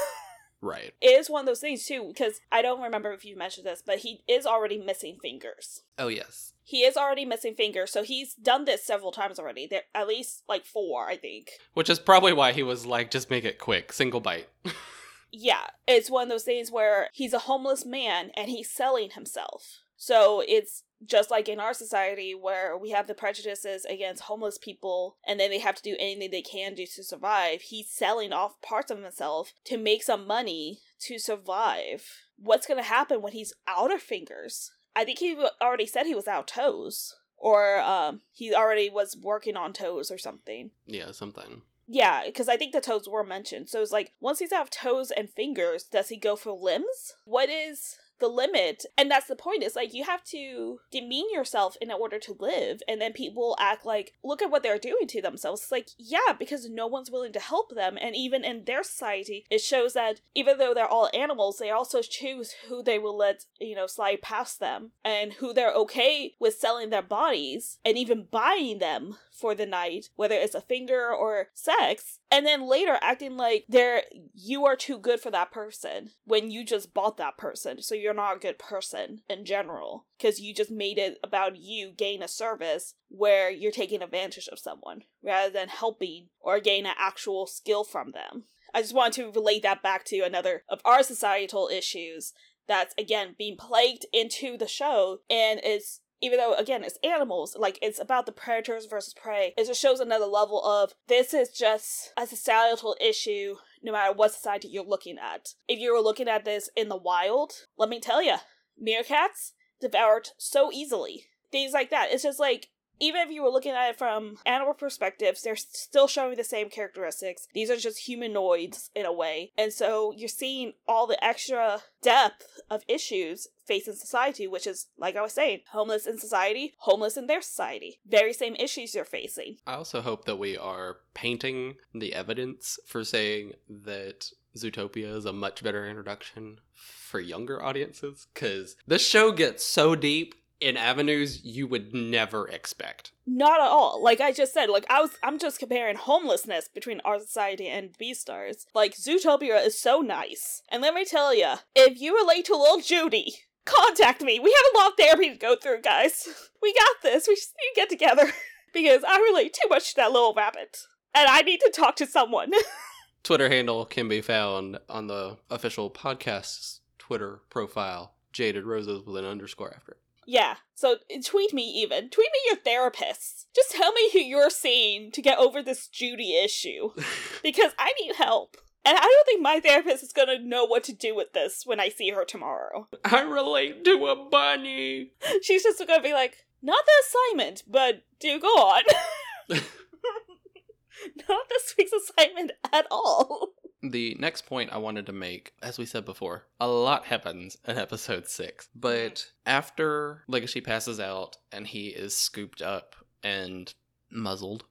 Right. it is one of those things too because i don't remember if you mentioned this but he is already missing fingers Oh yes. He is already missing fingers so he's done this several times already. There at least like four i think. Which is probably why he was like, "Just make it quick, single bite." (laughs) yeah it's one of those things where he's a homeless man and he's selling himself. So it's just like in our society where we have the prejudices against homeless people and then they have to do anything they can do to survive he's selling off parts of himself to make some money to survive. What's going to happen when he's out of fingers i think he already said he was out toes or um he already was working on toes or something yeah, something. yeah, because I think the toes were mentioned. So it's like, once he's out of toes and fingers, does he go for limbs? What is the limit? And that's the point. Is like, you have to demean yourself in order to live. And then people act like, look at what they're doing to themselves. It's like, yeah, because no one's willing to help them. And even in their society, it shows that even though they're all animals, they also choose who they will let, you know, slide past them and who they're okay with selling their bodies and even buying them for the night, whether it's a finger or sex, and then later acting like they're you are too good for that person when you just bought that person, so you're not a good person in general because you just made it about you gain a service where you're taking advantage of someone rather than helping or gain an actual skill from them. I just want to relate that back to another of our societal issues that's again being plagued into the show and it's even though again it's animals like it's about the predators versus prey it just shows another level of this is just a societal issue no matter what society you're looking at. If you were looking at this in the wild let me tell you meerkats devoured so easily. Things like that. It's just like even if you were looking at it from animal perspectives, they're still showing the same characteristics. These are just humanoids in a way. And so you're seeing all the extra depth of issues facing society, which is, like I was saying, homeless in society, homeless in their society. Very same issues you're facing. I also hope that we are painting the evidence for saying that Zootopia is a much better introduction for younger audiences because this show gets so deep in avenues you would never expect. Not at all. Like I just said, like I was I'm just comparing homelessness between our society and Beastars. Like Zootopia is so nice. And let me tell you, if you relate to little Judy, contact me. We have a lot of therapy to go through, guys. (laughs) We got this. We just need to get together. (laughs) because I relate too much to that little rabbit. And I need to talk to someone. (laughs) Twitter handle can be found on the official podcast's Twitter profile, Jaded Roses with an underscore after it. Yeah, so tweet me even. Tweet me your therapist. Just tell me who you're seeing to get over this Judy issue. (laughs) Because I need help. And I don't think my therapist is gonna know what to do with this when I see her tomorrow. I relate to a bunny. (laughs) She's just gonna be like, not the assignment, but do go on. (laughs) not this week's assignment at all. The next point I wanted to make, as we said before, a lot happens in episode six. But after Legoshi passes out and he is scooped up and muzzled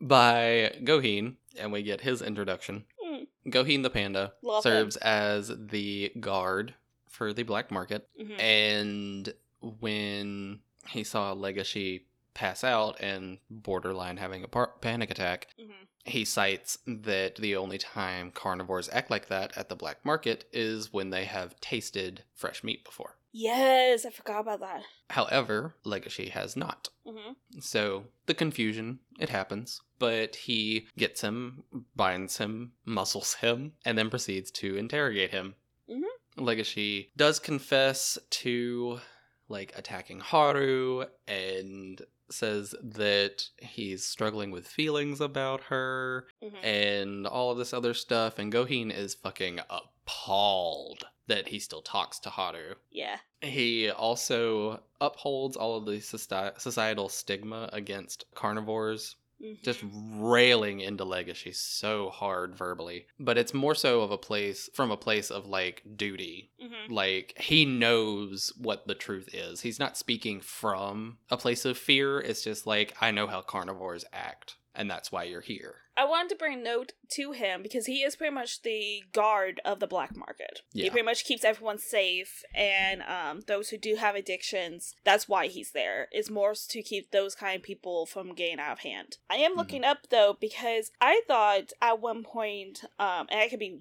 by Gohin, and we get his introduction, Mm, Gohin the panda Love serves as the guard for the black market. mhm. And when he saw Legoshi pass out and borderline having a par- panic attack, Mhm. He cites that the only time carnivores act like that at the black market is when they have tasted fresh meat before. Yes, I forgot about that. However, Legoshi has not. hmm So the confusion, it happens. But he gets him, binds him, muscles him, and then proceeds to interrogate him. Mhm. Legoshi does confess to like attacking Haru and says that he's struggling with feelings about her Mhm. and all of this other stuff. And Gohin is fucking appalled that he still talks to Haru. Yeah. He also upholds all of the societal stigma against carnivores, Mhm. just railing into Legoshi so hard verbally. But it's more so of a place from a place of like duty. Mhm. Like he knows what the truth is. He's not speaking from a place of fear. It's just like I know how carnivores act, and that's why you're here. I wanted to bring note to him because he is pretty much the guard of the black market. He pretty much keeps everyone safe, and um, those who do have addictions, that's why he's there. Is more to keep those kind of people from getting out of hand. I am Mhm. looking up though because I thought at one point, um, and I could be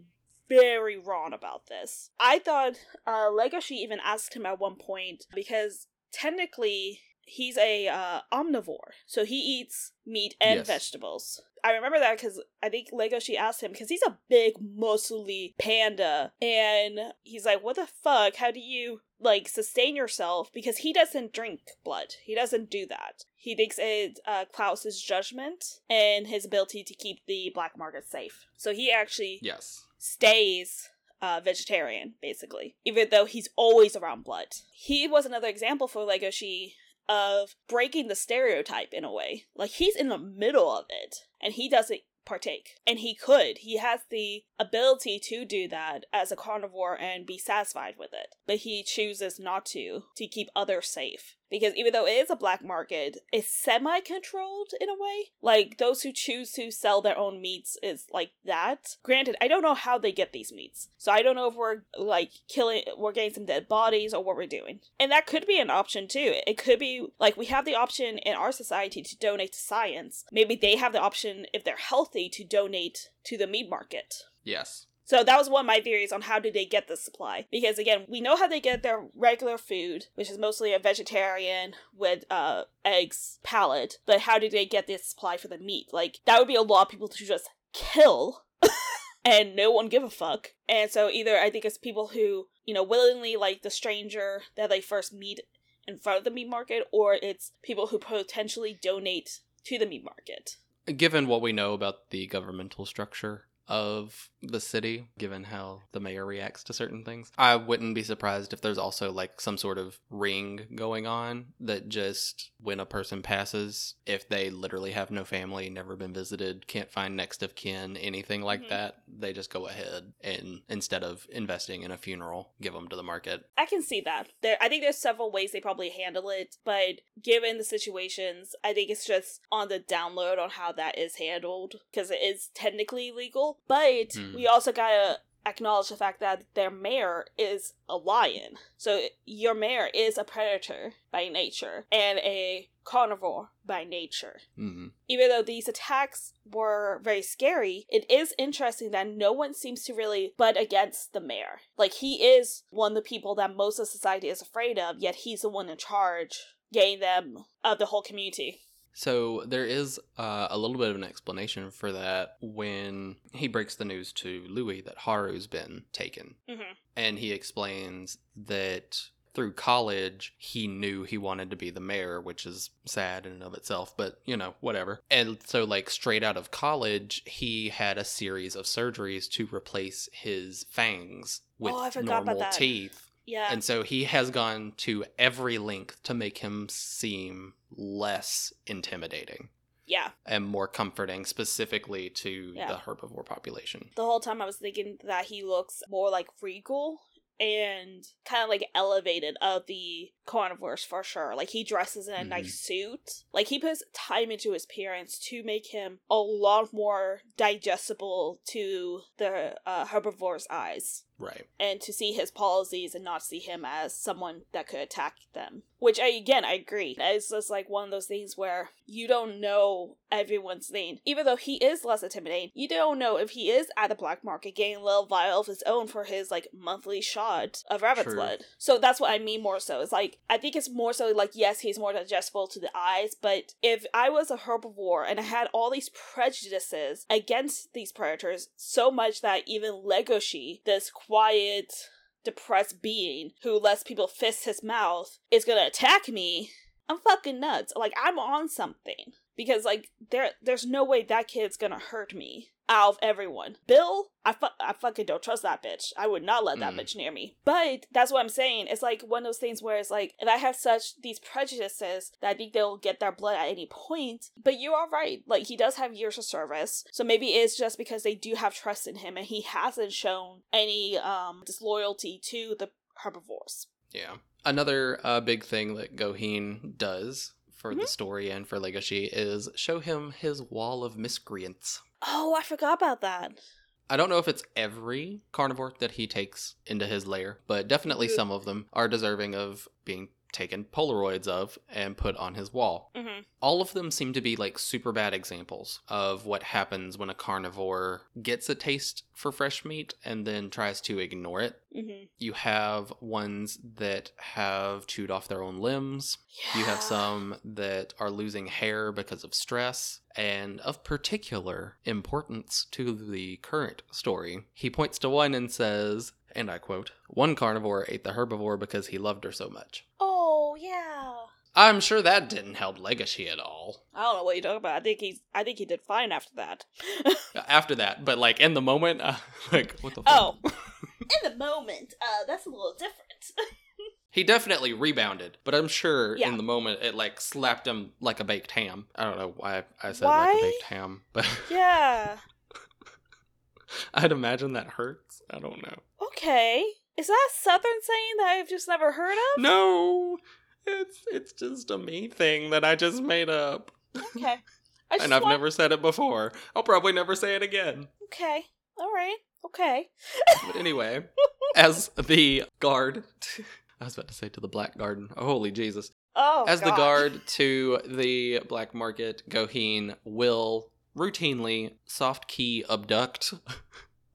very wrong about this. I thought uh, Legoshi even asked him at one point because technically he's a uh, omnivore, so he eats meat and Yes. vegetables. I remember that because I think Legoshi asked him because he's a big, muscly panda, and he's like, "What the fuck? How do you like sustain yourself?" Because he doesn't drink blood. He doesn't do that. He thinks it uh, clouds his judgment and his ability to keep the black market safe. So he actually Yes. stays uh, vegetarian, basically, even though he's always around blood. He was another example for Legoshi of breaking the stereotype in a way. Like, he's in the middle of it, and he doesn't partake. And he could. He has the ability to do that as a carnivore and be satisfied with it. But he chooses not to, to keep others safe. Because even though it is a black market, it's semi controlled in a way. Like, those who choose to sell their own meats is like that. Granted, I don't know how they get these meats. So I don't know if we're like killing, we're getting some dead bodies or what we're doing. And that could be an option too. It could be like we have the option in our society to donate to science. Maybe they have the option, if they're healthy, to donate to the meat market. Yes. So that was one of my theories on how did they get this supply. Because again, we know how they get their regular food, which is mostly a vegetarian with uh eggs palette, but how did they get this supply for the meat? Like that would be a lot of people to just kill (laughs) and no one give a fuck. And so either I think it's people who, you know, willingly like the stranger that they first meet in front of the meat market, or it's people who potentially donate to the meat market. Given what we know about the governmental structure of the city, given how the mayor reacts to certain things, I wouldn't be surprised if there's also like some sort of ring going on that just when a person passes, if they literally have no family, never been visited, can't find next of kin, anything like Mhm. that, they just go ahead and instead of investing in a funeral, give them to the market. I can see that. There, I think there's several ways they probably handle it, but given the situations, I think it's just on the download on how that is handled because it is technically legal. But Hmm. We also gotta acknowledge the fact that their mayor is a lion, so your mayor is a predator by nature and a carnivore by nature hmm even though these attacks were very scary, it is interesting that no one seems to really butt against the mayor. Like, he is one of the people that most of society is afraid of, yet he's the one in charge, getting them of the whole community. So there is uh, a little bit of an explanation for that when he breaks the news to Louis that Haru's been taken. hmm And he explains that through college, he knew he wanted to be the mayor, which is sad in and of itself, but you know, whatever. And so, like, straight out of college, he had a series of surgeries to replace his fangs with Oh, forgot about normal teeth. Yeah. And so he has gone to every length to make him seem less intimidating yeah. and more comforting, specifically to Yeah. the herbivore population. The whole time I was thinking that he looks more like regal and kind of like elevated of the carnivores for sure. Like he dresses in a Mhm. nice suit. Like he puts time into his appearance to make him a lot more digestible to the uh, herbivore's eyes. Right. and to see his policies and not see him as someone that could attack them. Which I again I agree. It's just like one of those things where you don't know everyone's name. Even though he is less intimidating, you don't know if he is at the black market getting a little vial of his own for his like monthly shot of rabbit's True. blood. So that's what I mean more so. It's like I think it's more so like yes, he's more digestible to the eyes, but if I was a herbivore and I had all these prejudices against these predators so much that even Legoshi, this quiet depressed being who lets people fist his mouth is gonna attack me, I'm fucking nuts. Like I'm on something. Because like there there's no way that kid's gonna hurt me out of everyone. Bill, I, fu- I fucking don't trust that bitch. I would not let that Mm. bitch near me. But that's what I'm saying. It's like one of those things where it's like, if I have such these prejudices that I think they'll get their blood at any point. But you are right. Like he does have years of service, so maybe it's just because they do have trust in him, and he hasn't shown any um disloyalty to the herbivores. Yeah. Another uh, big thing that Gohin does for the Mhm. story and for Legoshi is show him his wall of miscreants. Oh, I forgot about that. I don't know if it's every carnivore that he takes into his lair, but definitely some of them are deserving of being taken Polaroids of and put on his wall. Mm-hmm. All of them seem to be like super bad examples of what happens when a carnivore gets a taste for fresh meat and then tries to ignore it. Mm-hmm. You have ones that have chewed off their own limbs. You have some that are losing hair because of stress. And of particular importance to the current story, he points to one and says, and I quote, One carnivore ate the herbivore because he loved her so much. Oh yeah. I'm sure that didn't help Legoshi at all. I don't know what you're talking about. I think he's. I think he did fine after that. After that, but like in the moment, uh, (laughs) like, what the Oh. (laughs) In the moment, uh, that's a little different. (laughs) He definitely rebounded, but I'm sure Yeah. in the moment it like slapped him like a baked ham. I don't know why I said Why? like a baked ham, but yeah. I'd imagine that hurts. I don't know. Okay. Is that a southern saying that I've just never heard of? No, it's it's just a me thing that I just made up, Okay. (laughs) And I've want- never said it before. I'll probably never say it again. Okay. All right. Okay. But anyway, as the guard, (laughs) I was about to say to the black garden. Oh, holy Jesus! (laughs) Oh. As the guard to the black market, Gohin will routinely soft key abduct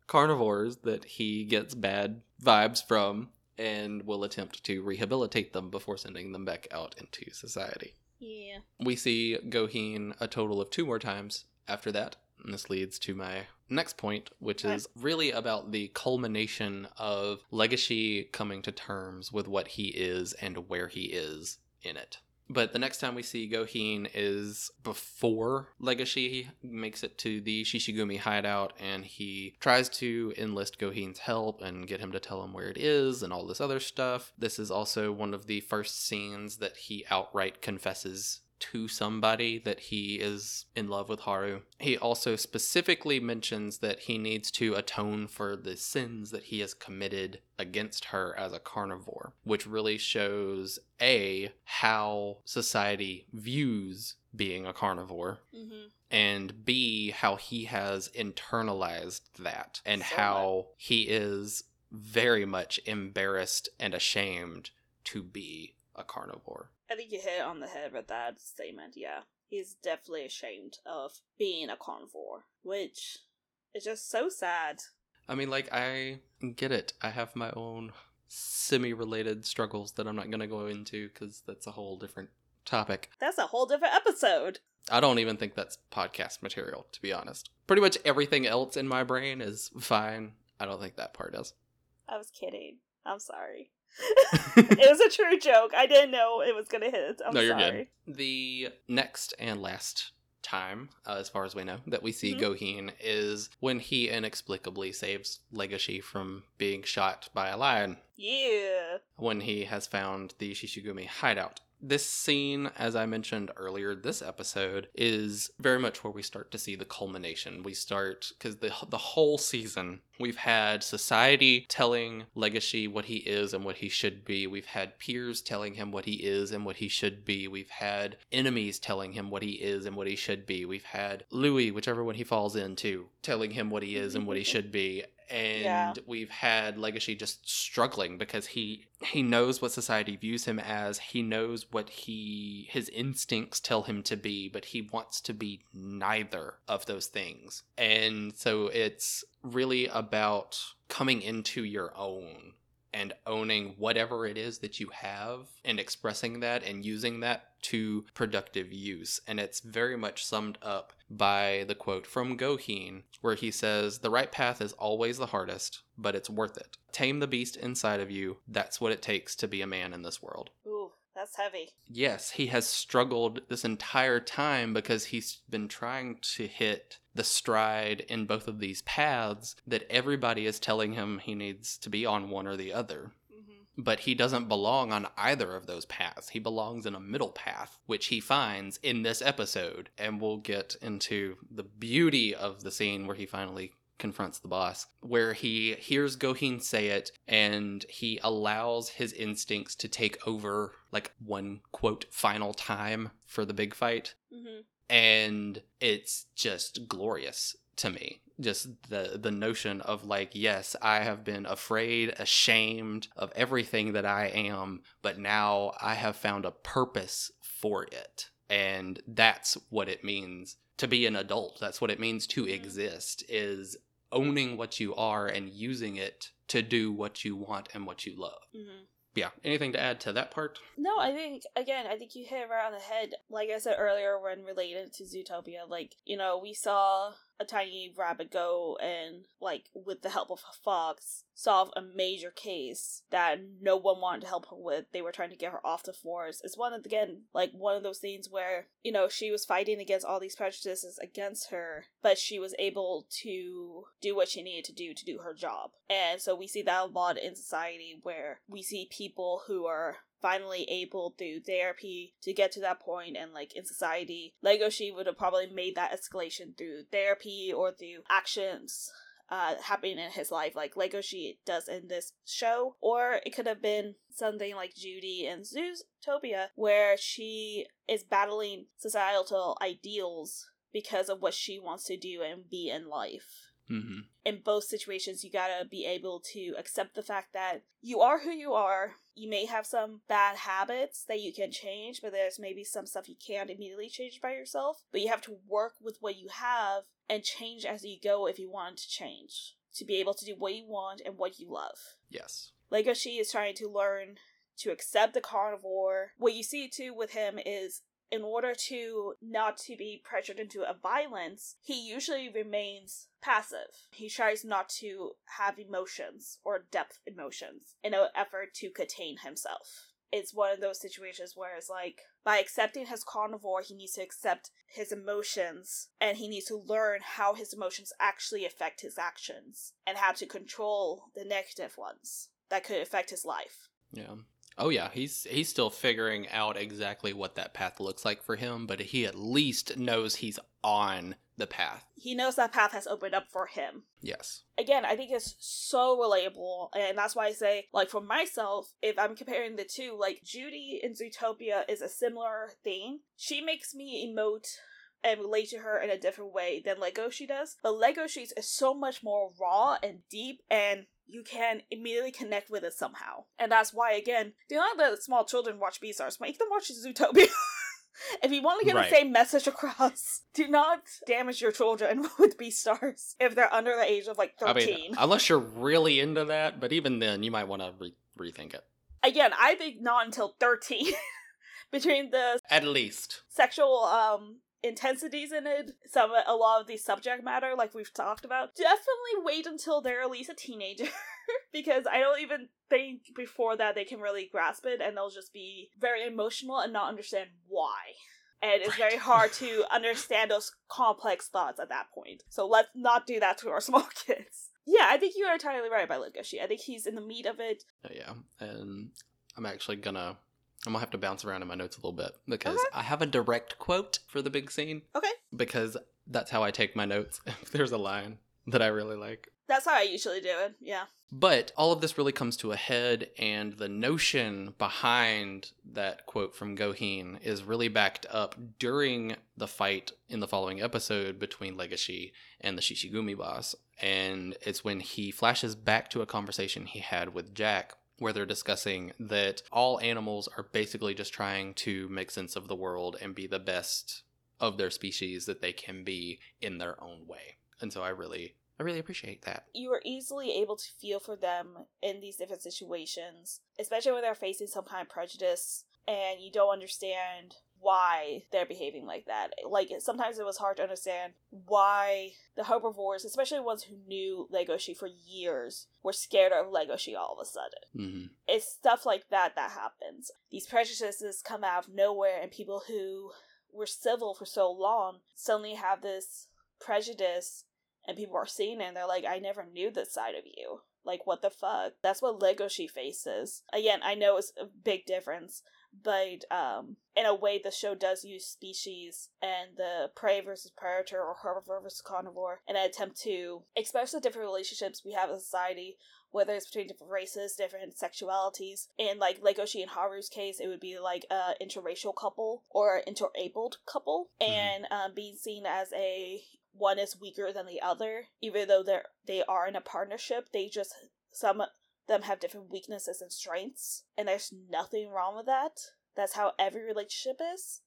carnivores that he gets bad vibes from and will attempt to rehabilitate them before sending them back out into society. Yeah. We see Gohin a total of two more times after that. And this leads to my next point, which is really about the culmination of Legoshi coming to terms with what he is and where he is in it. But the next time we see Gohin is before Legoshi makes it to the Shishigumi hideout and he tries to enlist Gohin's help and get him to tell him where it is and all this other stuff. This is also one of the first scenes that he outright confesses to somebody that he is in love with Haru. He also specifically mentions that he needs to atone for the sins that he has committed against her as a carnivore, which really shows A, how society views being a carnivore, Mm-hmm. and B, how he has internalized that, and So how he is very much embarrassed and ashamed to be a carnivore. I think you hit on the head with that statement. Yeah. He's definitely ashamed of being a carnivore, which is just so sad. I mean, like, I get it. I have my own semi related struggles that I'm not going to go into because that's a whole different topic. That's a whole different episode. I don't even think that's podcast material, to be honest. Pretty much everything else in my brain is fine. I don't think that part is. I was kidding. I'm sorry. It was a true joke. I didn't know it was gonna hit. I'm no, you're sorry. good. The next and last time, uh, as far as we know, that we see Mhm. Gohin is when he inexplicably saves Legoshi from being shot by a lion Yeah. when he has found the Shishigumi hideout. This scene, as I mentioned earlier, this episode is very much where we start to see the culmination. We start because the the whole season we've had society telling Legoshi what he is and what he should be. We've had peers telling him what he is and what he should be. We've had enemies telling him what he is and what he should be. We've had Louis, whichever one he falls into, telling him what he is and what he (laughs) should be. And Yeah. we've had Legoshi just struggling because he he knows what society views him as. He knows what he his instincts tell him to be, but he wants to be neither of those things. And so it's really about coming into your own and owning whatever it is that you have and expressing that and using that to productive use. And it's very much summed up by the quote from Gohin, where he says, The right path is always the hardest, but it's worth it. Tame the beast inside of you. That's what it takes to be a man in this world. Ooh, that's heavy. Yes, he has struggled this entire time because he's been trying to hit the stride in both of these paths that everybody is telling him he needs to be on one or the other. hmm But he doesn't belong on either of those paths. He belongs in a middle path, which he finds in this episode. And we'll get into the beauty of the scene where he finally confronts the boss, where he hears Gohin say it and he allows his instincts to take over, like one quote, final time for the big fight hmm and it's just glorious to me. Just the the notion of like yes i have been afraid ashamed of everything that i am but now i have found a purpose for it. And that's what it means to be an adult. That's what it means to Mhm. exist is owning what you are and using it to do what you want and what you love. Hmm yeah anything to add to that part No, I think again, I think you hit it right on the head. Like I said earlier, when related to Zootopia, like you know, we saw a tiny rabbit go and like with the help of a fox solve a major case that no one wanted to help her with. They were trying to get her off the force. It's one of again like one of those things where you know she was fighting against all these prejudices against her, but she was able to do what she needed to do to do her job. And so we see that a lot in society where we see people who are finally able through therapy to get to that point and like in society Legoshi would have probably made that escalation through therapy or through actions uh happening in his life like Legoshi does in this show or it could have been something like judy in zootopia where she is battling societal ideals because of what she wants to do and be in life mm-hmm. in both situations, you gotta be able to accept the fact that you are who you are. You may have some bad habits that you can change, but there's maybe some stuff you can't immediately change by yourself. But you have to work with what you have and change as you go if you want to change to be able to do what you want and what you love. yes Legoshi is trying to learn to accept the carnivore. What you see too with him is in order to not to be pressured into a violence, he usually remains passive. He tries not to have emotions or depth emotions in an effort to contain himself. It's one of those situations where it's like by accepting his carnivore, he needs to accept his emotions and he needs to learn how his emotions actually affect his actions and how to control the negative ones that could affect his life. Yeah. Oh yeah, he's he's still figuring out exactly what that path looks like for him, but he at least knows he's on the path. He knows that path has opened up for him. Yes. Again, I think it's so relatable, and that's why I say, like, for myself, if I'm comparing the two, like, Judy in Zootopia is a similar thing. She makes me emote and relate to her in a different way than Legoshi does. But Legoshi's is so much more raw and deep and you can immediately connect with it somehow. And that's why again, do not let small children watch Beastars, make them watch Zootopia. (laughs) if you want to get Right. the same message across, (laughs) do not damage your children (laughs) with Beastars if they're under the age of like I 13. mean, unless you're really into that, but even then, you might want to re- rethink it. Again, I think not until 13. Between the At least. sexual um intensities in it, some a lot of the subject matter, like we've talked about, definitely wait until they're at least a teenager. (laughs) because I don't even think before that they can really grasp it and they'll just be very emotional and not understand why. And it's very hard to (laughs) understand those complex thoughts at that point. So let's not do that to our (laughs) small kids. Yeah, I think you are entirely right about Legoshi. I think he's in the meat of it. Uh, yeah, and I'm actually gonna. I'm gonna have to bounce around in my notes a little bit because Okay. I have a direct quote for the big scene Okay. because that's how I take my notes. (laughs) If there's a line that I really like, That's how I usually do it. Yeah. But all of this really comes to a head, and the notion behind that quote from Gohin is really backed up during the fight in the following episode between Legoshi and the Shishigumi boss. And it's when he flashes back to a conversation he had with Jack, where they're discussing that all animals are basically just trying to make sense of the world and be the best of their species that they can be in their own way. And so I really, I really appreciate that. You are easily able to feel for them in these different situations, especially when they're facing some kind of prejudice and you don't understand why they're behaving like that. Like sometimes it was hard to understand why the herbivores, especially ones who knew Legoshi for years, were scared of Legoshi all of a sudden. hmm It's stuff like that that happens. These prejudices come out of nowhere, and people who were civil for so long suddenly have this prejudice, and people are seeing it and they're like, I never knew this side of you. Like, what the fuck? That's what Legoshi faces. Again, I know it's a big difference, but um, in a way, the show does use species and the prey versus predator or herbivore versus carnivore in an attempt to express the different relationships we have in society, whether it's between different races, different sexualities. In like Legoshi and Haru's case, it would be like a interracial couple or an interabled couple, Mhm. and um, being seen as a one is weaker than the other, even though they're they are in a partnership. They just some them have different weaknesses and strengths, and there's nothing wrong with that. That's how every relationship is.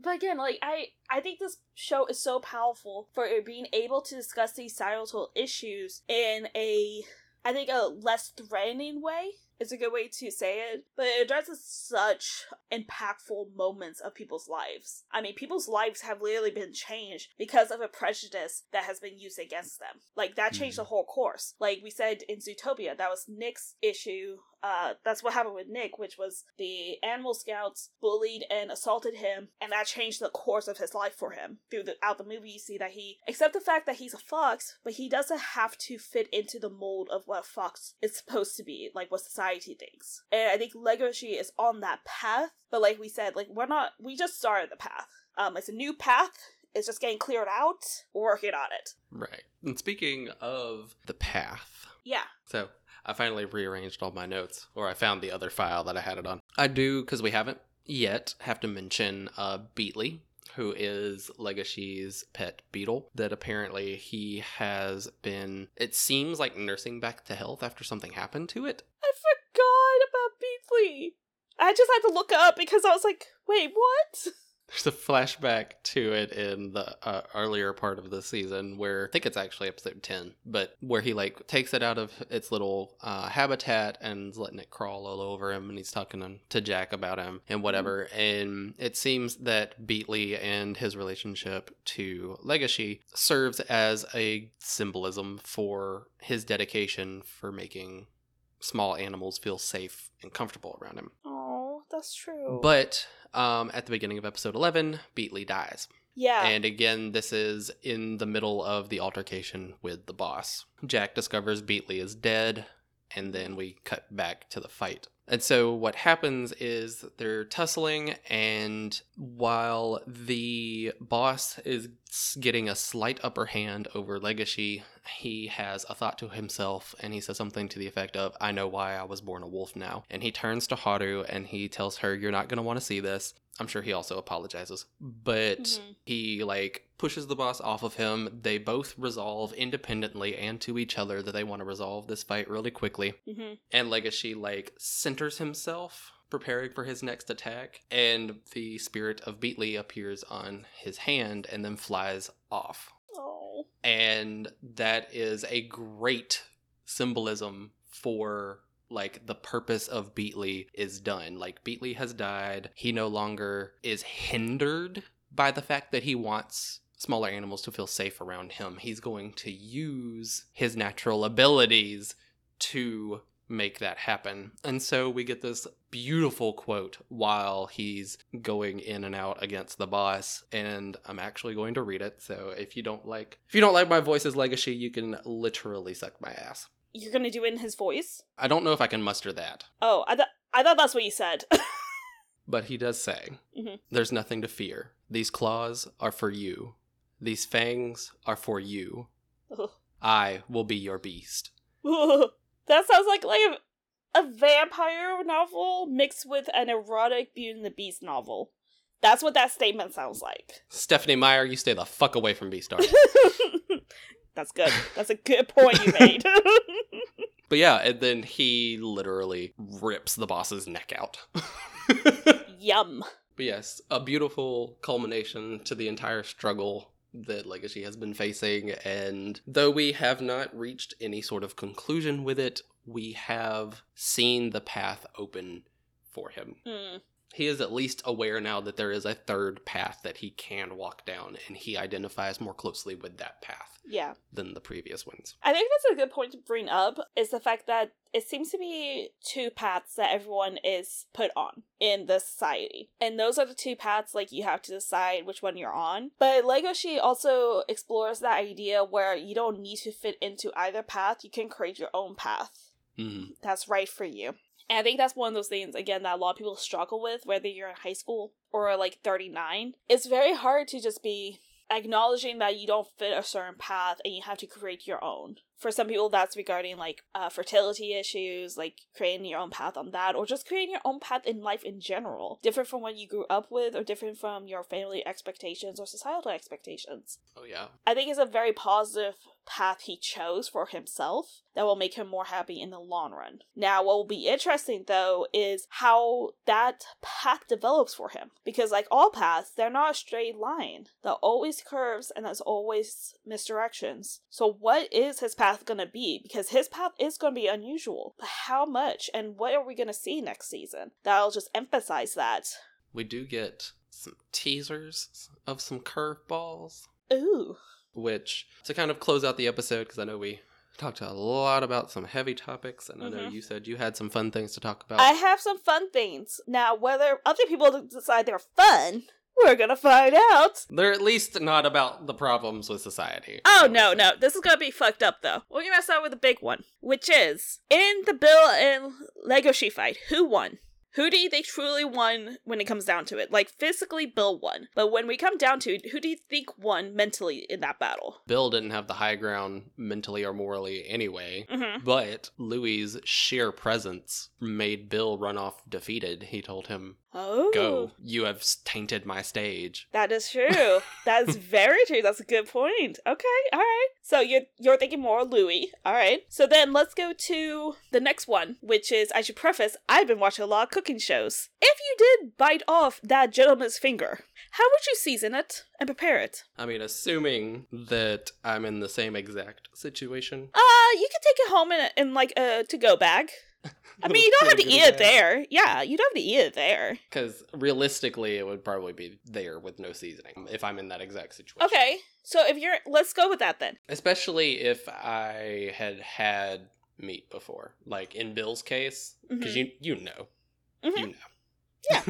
But again, like I, I think this show is so powerful for it being able to discuss these societal issues in a, I think, a less threatening way. Is a good way to say it, but it addresses such impactful moments of people's lives. I mean, people's lives have literally been changed because of a prejudice that has been used against them. Like that changed the hmm. whole course. Like we said in Zootopia, that was Nick's issue uh, that's what happened with Nick, which was the animal scouts bullied and assaulted him, and that changed the course of his life for him. Throughout the movie, you see that he, except the fact that he's a fox, but he doesn't have to fit into the mold of what a fox is supposed to be, like what society thinks. And I think Legoshi is on that path, but like we said, like we're not, we just started the path. Um, it's a new path. It's just getting cleared out. We're working on it. Right. And speaking of the path, Yeah. so I finally rearranged all my notes, or I found the other file that I had it on. I do, because we haven't yet, have to mention uh, Beatley, who is Legoshi's pet beetle, that apparently he has been, it seems like nursing back to health after something happened to it. I forgot about Beatley. I just had to look up because I was like, wait, what? (laughs) There's a flashback to it in the uh, earlier part of the season where I think it's actually episode 10, but where he like takes it out of its little uh, habitat and letting it crawl all over him and he's talking to Jack about him and whatever. And it seems that Beatley and his relationship to Legoshi serves as a symbolism for his dedication for making small animals feel safe and comfortable around him. Oh, that's true. But um, at the beginning of episode 11, Beatley dies. yeah, And again, this is in the middle of the altercation with the boss. Jack discovers Beatley is dead, and then we cut back to the fight. And so what happens is they're tussling, and while the boss is getting a slight upper hand over Legoshi, he has a thought to himself, and he says something to the effect of, I know why I was born a wolf now. And he turns to Haru and he tells her, You're not going to want to see this. I'm sure he also apologizes. But Mhm. he like pushes the boss off of him. They both resolve independently and to each other that they want to resolve this fight really quickly. hmm And Legoshi like centers himself, preparing for his next attack, and the spirit of Beatley appears on his hand and then flies off. Oh, And that is a great symbolism for like the purpose of Beatley is done. Like Beatley has died. He no longer is hindered by the fact that he wants smaller animals to feel safe around him. He's going to use his natural abilities to make that happen. And so we get this beautiful quote while he's going in and out against the boss and I'm actually going to read it. So if you don't like if you don't like my voice's Legoshi, you can literally suck my ass. you're gonna do it in his voice? I don't know if I can muster that, Oh, I thought I thought that's what you said. (laughs) but he does say, Mhm. "There's nothing to fear. These claws are for you. These fangs are for you. Ugh. I will be your beast. (laughs) that sounds like like a, a vampire novel mixed with an erotic Beauty and the Beast novel. That's what that statement sounds like. Stephanie Meyer, you stay the fuck away from Beastars. (laughs) That's good. That's a good point you made. (laughs) but yeah, and then he literally rips the boss's neck out. (laughs) Yum. But yes, a beautiful culmination to the entire struggle that Legoshi has been facing. And though we have not reached any sort of conclusion with it, we have seen the path open for him. Mm. He is at least aware now that there is a third path that he can walk down, and he identifies more closely with that path Yeah. than the previous ones. I think that's a good point to bring up is the fact that it seems to be two paths that everyone is put on in the society. And those are the two paths like you have to decide which one you're on. But Legoshi also explores that idea where you don't need to fit into either path, you can create your own path Mm. that's right for you. And I think that's one of those things again that a lot of people struggle with, whether you're in high school or like 39. It's very hard to just be acknowledging that you don't fit a certain path and you have to create your own. For some people, that's regarding like uh, fertility issues, like creating your own path on that, or just creating your own path in life in general. Different from what you grew up with, or different from your family expectations or societal expectations. Oh, yeah. I think it's a very positive path he chose for himself that will make him more happy in the long run. Now, what will be interesting though is how that path develops for him. Because, like all paths, they're not a straight line, they're always curves and there's always misdirections. So, what is his path gonna be? Because his path is gonna be unusual. But how much and what are we gonna see next season? That'll just emphasize that. We do get some teasers of some curveballs. Ooh. Which to kind of close out the episode because I know we talked a lot about some heavy topics and I know Mhm. you said you had some fun things to talk about. I have some fun things. Now, whether other people decide they're fun, we're gonna find out. They're at least not about the problems with society. Oh, no, no. This is gonna be fucked up, though. We're gonna start with a big one, which is in the Bill and Legoshi fight, who won? Who do you think truly won when it comes down to it? Like, physically, Bill won. But when we come down to it, who do you think won mentally in that battle? Bill didn't have the high ground mentally or morally anyway. Mm-hmm. But Louis's sheer presence made Bill run off defeated. He told him, Oh. Go, you have tainted my stage. That is true. that is (laughs) very true. That's a good point. Okay, all right. So you're you're thinking more Louis. All right. So then let's go to the next one, which is I should preface I've been watching a lot of cooking shows. If you did bite off that gentleman's finger, how would you season it and prepare it? I mean, assuming that I'm in the same exact situation. Uh, you could take it home in, a, in like a to go bag. I mean, you don't have to eat it there. Yeah, you don't have to eat it there. Because realistically, it would probably be there with no seasoning if I'm in that exact situation. Okay. So if you're, let's go with that then. Especially if I had had meat before, like in Bill's case, because Mhm. you you know, Mhm. you know, Yeah.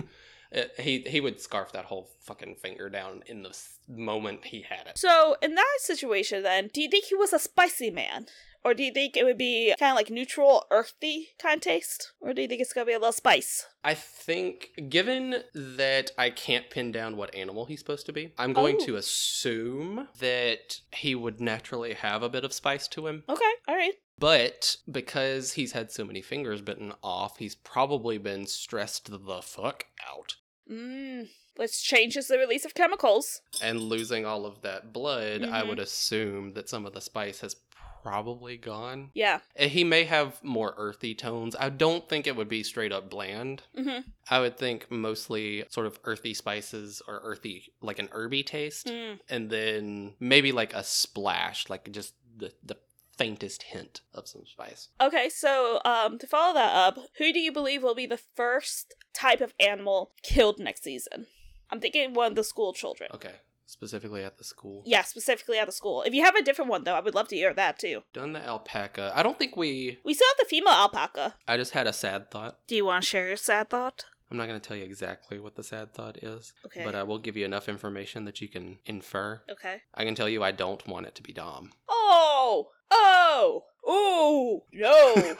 It- (laughs) he he would scarf that whole fucking finger down in the s- moment he had it. So in that situation, then, do you think he was a spicy man, or do you think it would be kind of like neutral, earthy kind of taste, or do you think it's gonna be a little spice? I think, given that I can't pin down what animal he's supposed to be, I'm going Oh. to assume that he would naturally have a bit of spice to him. Okay, all right. But because he's had so many fingers bitten off, he's probably been stressed the fuck out. Mm, which changes the release of chemicals. And losing all of that blood, I Mhm. would assume that some of the spice has probably gone. Yeah. Uh, He may have more earthy tones. I don't think it would be straight up bland. Mm-hmm. I would think mostly sort of earthy spices or earthy, like an herby taste. Mm. And then maybe like a splash, like just the, the faintest hint of some spice. Okay, so um, to follow that up, who do you believe will be the first type of animal killed next season? I'm thinking one of the school children. Okay. Specifically at the school. Yeah, specifically at the school. If you have a different one, though, I would love to hear that too. Done the alpaca. I don't think we. We still have the female alpaca. I just had a sad thought. Do you want to share your sad thought? I'm not going to tell you exactly what the sad thought is, Okay. but I will give you enough information that you can infer. okay. I can tell you I don't want it to be Dom. Oh! Oh! Oh! No!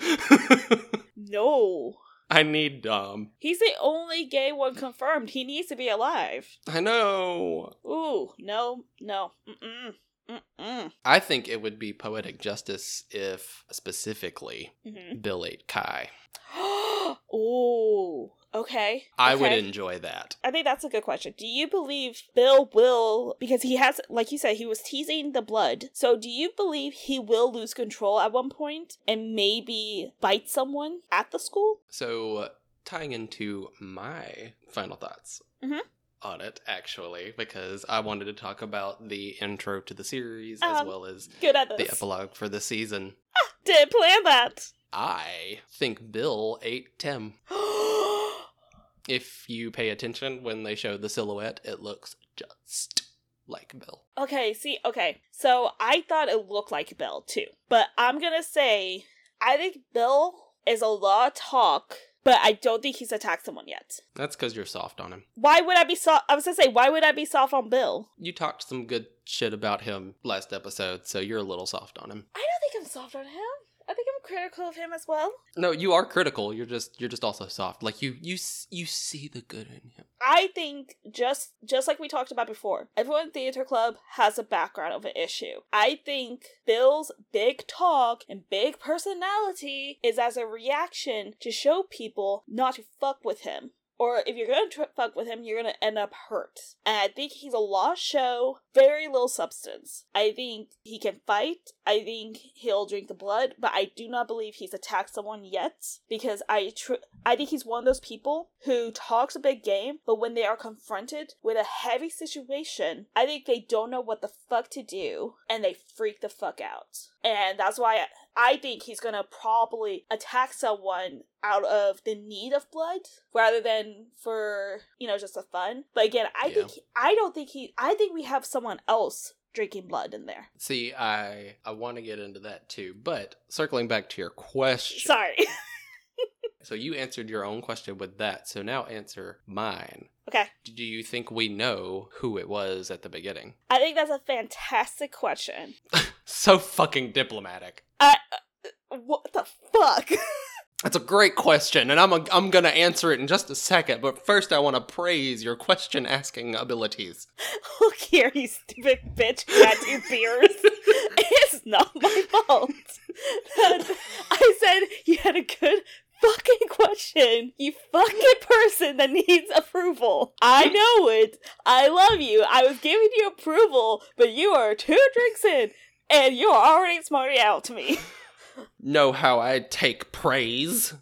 (laughs) no! I need Dom. He's the only gay one confirmed. He needs to be alive. I know. Ooh, no, no. Mm-mm. Mm-mm. I think it would be poetic justice if specifically hmm Bill ate Kai. (gasps) oh, okay. I would enjoy that. I think that's a good question. Do you believe Bill will, because he has, like you said, he was teasing the blood. So do you believe he will lose control at one point and maybe bite someone at the school? So, tying into my final thoughts Mhm. on it, actually, because I wanted to talk about the intro to the series as Um, well as Good at the epilogue for the season. Didn't plan that. I think Bill ate Tim. (gasps) If you pay attention when they show the silhouette, it looks just like Bill. okay, see, okay. So I thought it looked like Bill too. But I'm gonna say, I think Bill is a lot of talk, but I don't think he's attacked someone yet. That's because you're soft on him. Why would I be soft? I was gonna say, why would I be soft on Bill? You talked some good shit about him last episode, so you're a little soft on him. I don't think I'm soft on him. I think I'm critical of him as well. No, you are critical. You're just you're just also soft. Like you you you see the good in him. I think just just like we talked about before, everyone in theater club has a background of an issue. I think Bill's big talk and big personality is as a reaction to show people not to fuck with him. Or if you're gonna tr- fuck with him, you're gonna end up hurt. And I think he's a lost show, very little substance. I think he can fight. I think he'll drink the blood, but I do not believe he's attacked someone yet because I tr- I think he's one of those people who talks a big game, but when they are confronted with a heavy situation, I think they don't know what the fuck to do and they freak the fuck out. And that's why I, think he's gonna probably attack someone out of the need of blood rather than for, you know, just a fun. But again, I Yeah. think I don't think he I think we have someone else drinking blood in there. See, I I want to get into that too, but circling back to your question. Sorry. (laughs) So you answered your own question with that. So now answer mine. okay. Do you think we know who it was at the beginning? I think that's a fantastic question. (laughs) So fucking diplomatic. I uh, what the fuck? (laughs) That's a great question, and I'm a, I'm gonna answer it in just a second. But first, I want to praise your question asking abilities. (laughs) Look here, you stupid bitch who had two beers. (laughs) it's not my fault. I said you had a good fucking question. You fucking person that needs approval. I know it. I love you. I was giving you approval, but you are two drinks in, and you are already smarting out to me. (laughs) Know how I take praise?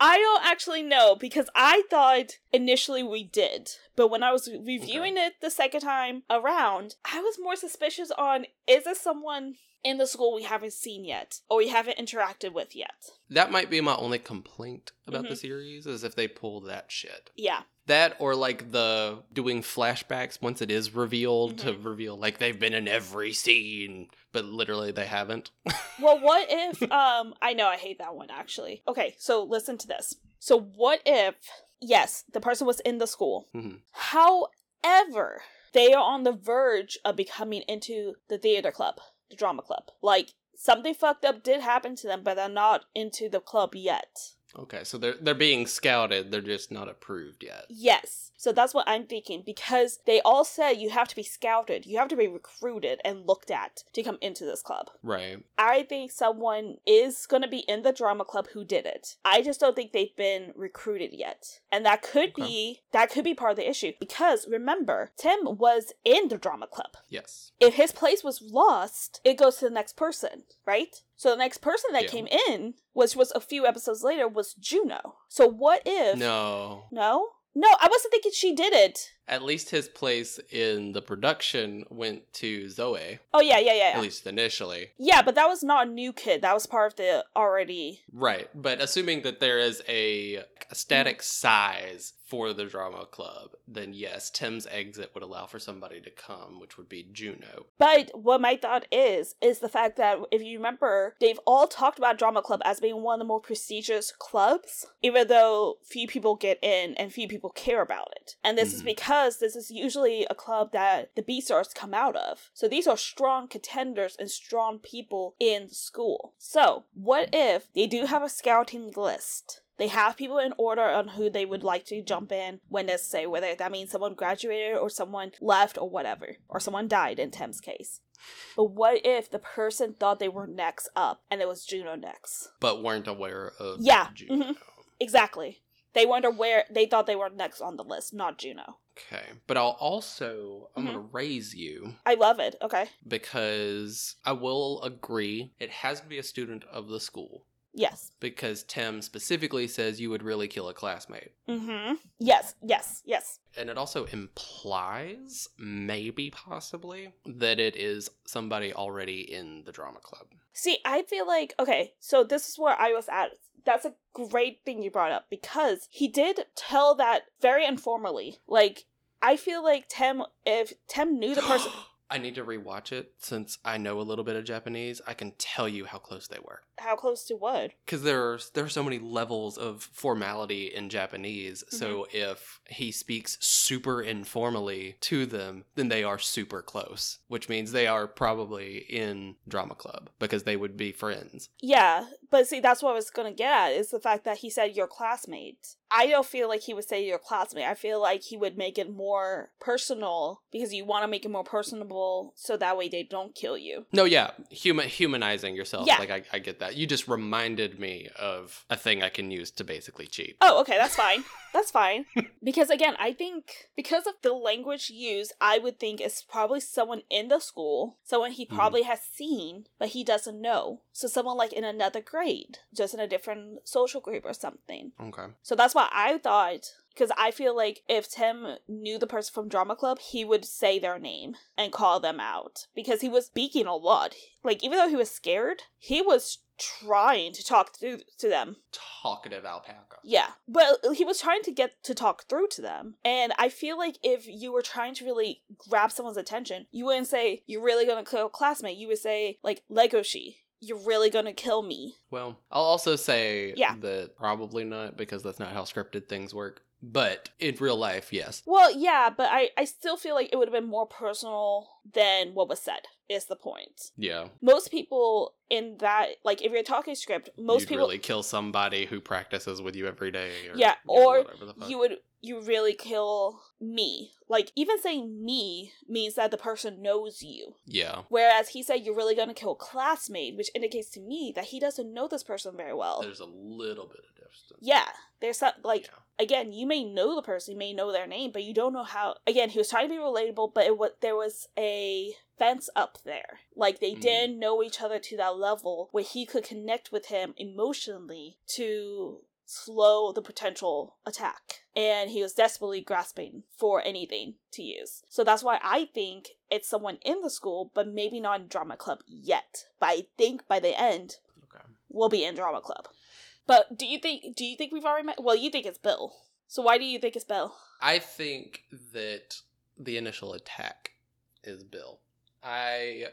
I don't actually know because I thought initially we did, but when I was reviewing it the second time around, I was more suspicious on is this someone in the school we haven't seen yet or we haven't interacted with yet? That might be my only complaint about the Mhm. series is if they pull that shit. Yeah. That or like the doing flashbacks once it is revealed to reveal like they've been in every scene, but literally they haven't. (laughs) Well, what if um I know I hate that one actually. Okay, so listen to this. So what if yes, the person was in the school. Mhm. However, they are on the verge of becoming into the theater club, the drama club. Like something fucked up did happen to them, but they're not into the club yet. Okay, so they're they're being scouted, they're just not approved yet. Yes. So that's what I'm thinking because they all said you have to be scouted, you have to be recruited and looked at to come into this club. Right. I think someone is going to be in the drama club who did it. I just don't think they've been recruited yet. And that could Okay. be that could be part of the issue because remember, Tim was in the drama club. Yes. If his place was lost, it goes to the next person, right? So the next person that Yeah. came in, which was a few episodes later, was Juno. So what if No. No? No, I wasn't thinking she did it. At least his place in the production went to Zoe, Oh yeah, yeah, yeah. at Yeah, least initially. yeah but that was not a new kid. That was part of the already Right, but assuming that there is a, a static size for the drama club, then yes, Tim's exit would allow for somebody to come, which would be Juno. But what my thought is, is the fact that if you remember, they've all talked about Drama Club as being one of the more prestigious clubs, even though few people get in and few people care about it. And this is Mhm. Because this is usually a club that the Beastars come out of. So these are strong contenders and strong people in the school. So, what if they do have a scouting list? They have people in order on who they would like to jump in when necessary, whether that means someone graduated or someone left or whatever, or someone died in Tim's case. But what if the person thought they were next up and it was Juno next? But weren't aware of Yeah, Juno. mhm. Exactly. They wonder where. They thought they were next on the list, not Juno. Okay. But I'll also I'm Mhm. gonna raise you I love it. Okay. because I will agree it has to be a student of the school. Yes. Because Tim specifically says you would really kill a classmate. Mm-hmm. Yes. Yes. Yes. And it also implies, maybe possibly, that it is somebody already in the drama club. See, I feel like okay. So this is where I was at. That's a great thing you brought up because he did tell that very informally. Like I feel like Tim, if Tim knew the person, (gasps) I need to rewatch it since I know a little bit of Japanese. I can tell you how close they were. how close to what? Because there's there are so many levels of formality in Japanese. So mm-hmm. if he speaks super informally to them, then they are super close, which means they are probably in drama club because they would be friends. Yeah, but see, that's what I was gonna get at is the fact that he said your classmate. I don't feel like he would say your classmate. I feel like he would make it more personal because you want to make it more personable so that way they don't kill you. No, yeah, human humanizing yourself. Yeah. Like I, I get that. You just reminded me of a thing I can use to basically cheat. Oh, okay, that's fine. That's fine. (laughs) Because again, I think because of the language used, I would think it's probably someone in the school, someone he Mhm. probably has seen, but he doesn't know. So someone like in another grade, just in a different social group or something. Okay. So that's why I thought because I feel like if Tim knew the person from drama club, he would say their name and call them out because he was speaking a lot. Like even though he was scared, he was trying to talk to to them. Talkative alpaca. Yeah, but he was trying to get to talk through to them. And I feel like if you were trying to really grab someone's attention, you wouldn't say, You're really gonna kill a classmate. You would say, like, Legoshi, you're really gonna kill me. Well, I'll also say Yeah. that probably not because that's not how scripted things work. But in real life, yes. Well, yeah, but I, I still feel like it would have been more personal than what was said, is the point. Yeah. Most people in that, like, if you're talking script, most You'd people, really kill somebody who practices with you every day. Or, Yeah, you know, or the you would, you really kill me. Like, even saying me means that the person knows you. Yeah. Whereas he said you're really gonna kill a classmate, which indicates to me that he doesn't know this person very well. There's a little bit of distance. yeah, there's some like Yeah. again, you may know the person, you may know their name, but you don't know how. Again, he was trying to be relatable, but it was there was a fence up there. Like they Mhm. didn't know each other to that level where he could connect with him emotionally to slow the potential attack. And he was desperately grasping for anything to use. So that's why I think it's someone in the school, but maybe not in drama club yet. But I think by the end, Okay. we'll be in drama club. But do you think do you think we've already met? Well, you think it's Bill. So why do you think it's Bill? I think that the initial attack is Bill. I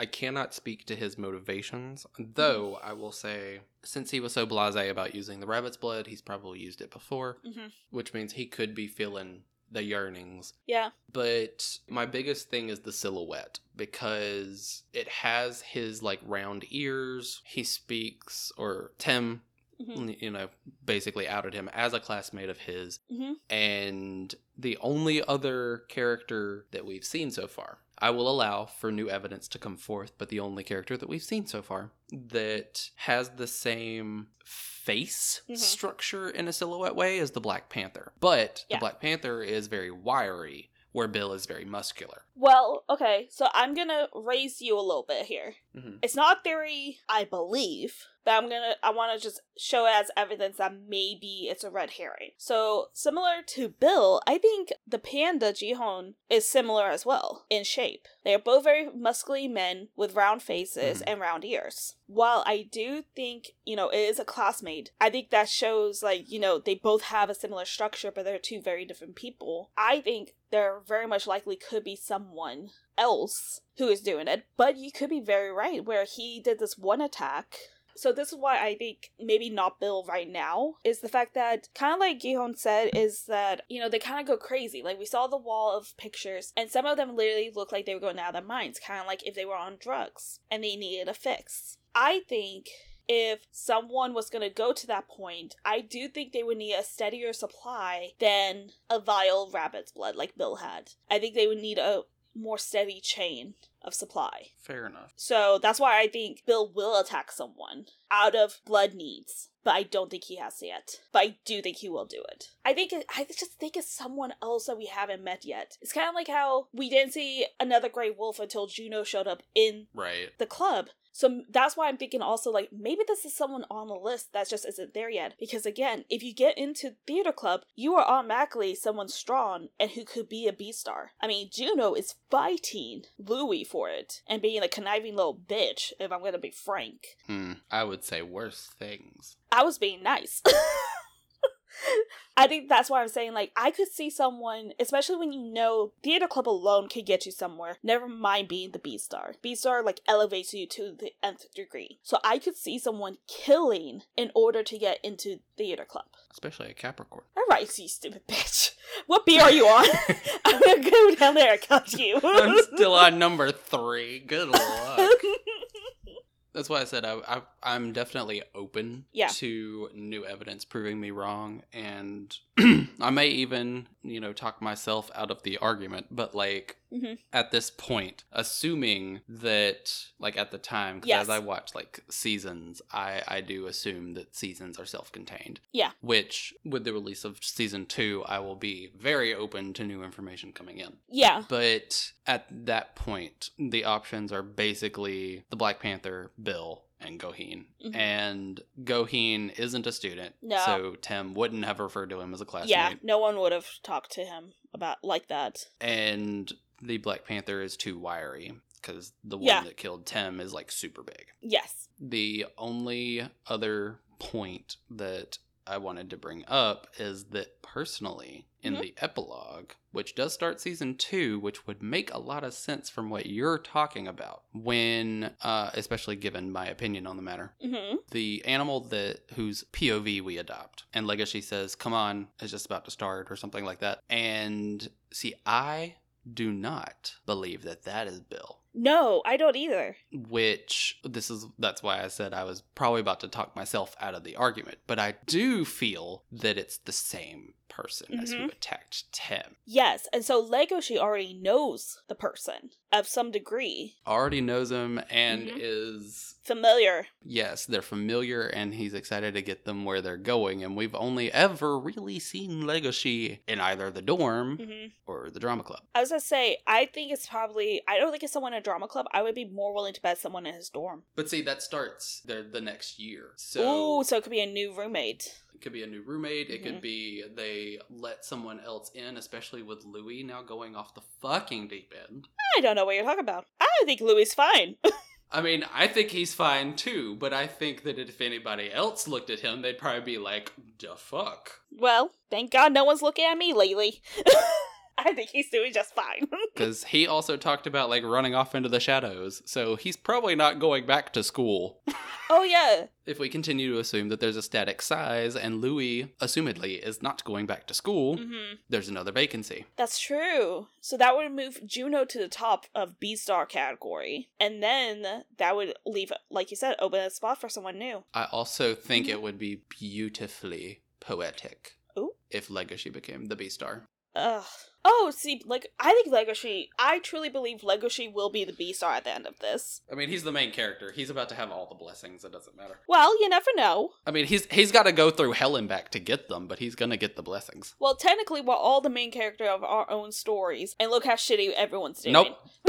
I cannot speak to his motivations, though I will say since he was so blasé about using the rabbit's blood, he's probably used it before, Mm-hmm. which means he could be feeling the yearnings. Yeah. But my biggest thing is the silhouette because it has his like round ears. He speaks or Tim hmm you know, basically outed him as a classmate of his. hmm And the only other character that we've seen so far, I will allow for new evidence to come forth, but the only character that we've seen so far that has the same face Mhm. structure in a silhouette way as the Black Panther. But Yeah. the Black Panther is very wiry, where Bill is very muscular. Well, okay, so I'm gonna raise you a little bit here. Mhm. It's not theory, I believe, but I'm gonna I want to just show as evidence that maybe it's a red herring. So similar to Bill, I think the panda Gohin is similar as well in shape. They are both very muscly men with round faces Mhm. and round ears. While I do think you know it is a classmate, I think that shows like you know they both have a similar structure, but they're two very different people. I think there very much likely could be someone else who is doing it, but you could be very right where he did this one attack. So this is why I think maybe not Bill right now is the fact that kind of like Gohin said is that you know they kind of go crazy. Like we saw the wall of pictures, and some of them literally look like they were going out of their minds, kind of like if they were on drugs and they needed a fix. I think if someone was going to go to that point, I do think they would need a steadier supply than a vial rabbit's blood like Bill had. I think they would need a more steady chain of supply. Fair enough. So that's why I think Bill will attack someone out of blood needs. But I don't think he has yet. But I do think he will do it. I think it, I just think it's someone else that we haven't met yet. It's kind of like how we didn't see another Grey Wolf until Juno showed up in Right. the club. So that's why I'm thinking also like maybe this is someone on the list that just isn't there yet. Because again, if you get into theater club, you are automatically someone strong and who could be a Beastar. I mean, Juno is fighting Louis for it and being a conniving little bitch. If I'm gonna be frank, Hmm. I would say worse things. I was being nice. (laughs) I think that's why I'm saying, like, I could see someone, especially when you know theater club alone can get you somewhere, never mind being the Beastar. B star, like, elevates you to the nth degree. So I could see someone killing in order to get into theater club. Especially a Capricorn. Alright, you stupid bitch. What B are you on? (laughs) (laughs) I'm gonna go down there and cut you. I'm still on number three. Good (laughs) luck. That's why I said I, I, I'm definitely open Yeah. to new evidence proving me wrong, and (clears throat) I may even, you know, talk myself out of the argument. But like Mhm. at this point, assuming that, like at the time, because Yes. as I watch like seasons, I I do assume that seasons are self-contained. Yeah. Which, with the release of season two, I will be very open to new information coming in. yeah. But at that point, the options are basically the Black Panther, Bill, and Gohin. Mhm. And Gohin isn't a student, No. so Tim wouldn't have referred to him as a classmate. Yeah, no one would have talked to him about like that. And the Black Panther is too wiry because the one Yeah. that killed Tim is like super big. Yes. The only other point that I wanted to bring up is that personally, in Mhm. the epilogue, which does start season two, which would make a lot of sense from what you're talking about, when, uh, especially given my opinion on the matter, hmm the animal that whose POV we adopt, and Legoshi says, "Come on, it's just about to start," or something like that. And see, I do not believe that that is Bill No, I don't either. which this is that's why I said I was probably about to talk myself out of the argument, but I do feel that it's the same person as who attacked Tim. Yes, and so Legoshi already knows the person of some degree. Already knows him and Mhm. is Familiar. yes, they're familiar and he's excited to get them where they're going and we've only ever really seen Legoshi in either the dorm hmm or the drama club. I was gonna say, I think it's probably, I don't think it's someone in a drama club. I would be more willing to bet someone in his dorm. But see that starts the the next year. So Ooh, so it could be a new roommate. It could be a new roommate. It Mhm. could be they let someone else in, especially with Louis now going off the fucking deep end. I don't know what you're talking about. I think Louis is fine. (laughs) I mean, I think he's fine too, but I think that if anybody else looked at him, they'd probably be like, "The fuck," well, thank God no one's looking at me lately. (laughs) (laughs) I think he's doing just fine. (laughs) because he also talked about like running off into the shadows, so he's probably not going back to school. (laughs) oh yeah, if we continue to assume that there's a static size and Louis, assumedly, is not going back to school, hmm there's another vacancy. That's true. So that would move Juno to the top of Beastar category, and then that would leave, like you said, open a spot for someone new. I also think Mhm. it would be beautifully poetic Ooh. if Legoshi became the Beastar. Ugh. Oh, see, like I think Legoshi. I truly believe Legoshi will be the Beastar at the end of this. I mean, he's the main character. He's about to have all the blessings. It doesn't matter. Well, you never know. I mean, he's he's got to go through hell and back to get them, but he's gonna get the blessings. Well, technically, we're all the main character of our own stories, and look how shitty everyone's doing. Nope. (laughs)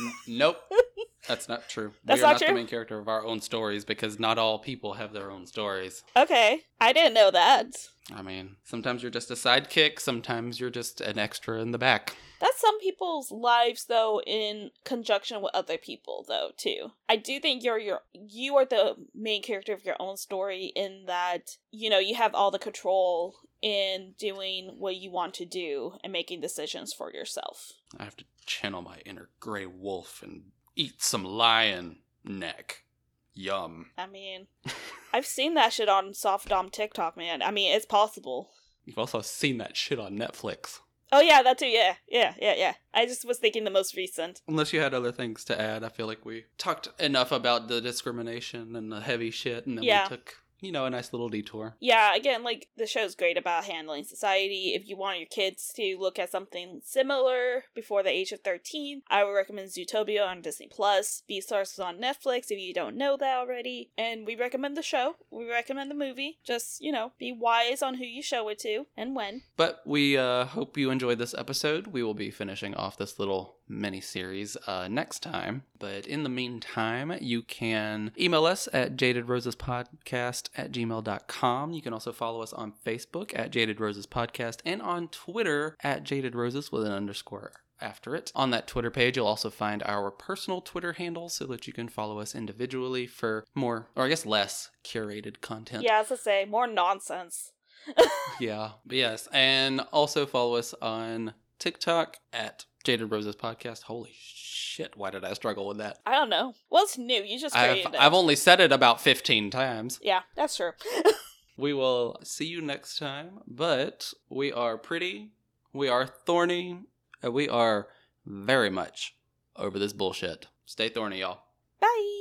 N- nope. (laughs) That's not true. That's we are not not the main character of our own stories because not all people have their own stories. Okay, I didn't know that. I mean, sometimes you're just a sidekick, sometimes you're just an extra in the back. That's some people's lives, though, in conjunction with other people, though, too. I do think you're your you are the main character of your own story in that you know you have all the control in doing what you want to do and making decisions for yourself. I have to channel my inner gray wolf and eat some lion neck. Yum. I mean, I've seen that shit on soft dom TikTok, man. I mean, it's possible. You've also seen that shit on Netflix. Oh yeah, that too. Yeah, yeah, yeah, yeah. I just was thinking the most recent. Unless you had other things to add, I feel like we talked enough about the discrimination and the heavy shit, and then Yeah. we took you know, a nice little detour. Yeah, again, like the show's great about handling society. If you want your kids to look at something similar before the age of 13, I would recommend Zootopia on Disney Plus. Beastars is on Netflix if you don't know that already. And we recommend the show. We recommend the movie. Just, you know, be wise on who you show it to and when. But we uh, hope you enjoyed this episode. We will be finishing off this little mini series uh, next time. But in the meantime, you can email us at jadedrosespodcast at gmail.com. You can also follow us on Facebook at Jaded Roses Podcast and on Twitter at Jaded Roses with an underscore after it. On that Twitter page, you'll also find our personal Twitter handles so that you can follow us individually for more, or I guess less, curated content. Yeah, as I say, more nonsense. (laughs) Yeah. But yes. And also follow us on TikTok at Jaded Roses Podcast. Holy shit. Why did I struggle with that? I don't know. Well, it's new? You just I've, created it. I've only said it about 15 times. Yeah, that's true. (laughs) We will see you next time. But we are pretty, we are thorny, and we are very much over this bullshit. Stay thorny, y'all. Bye.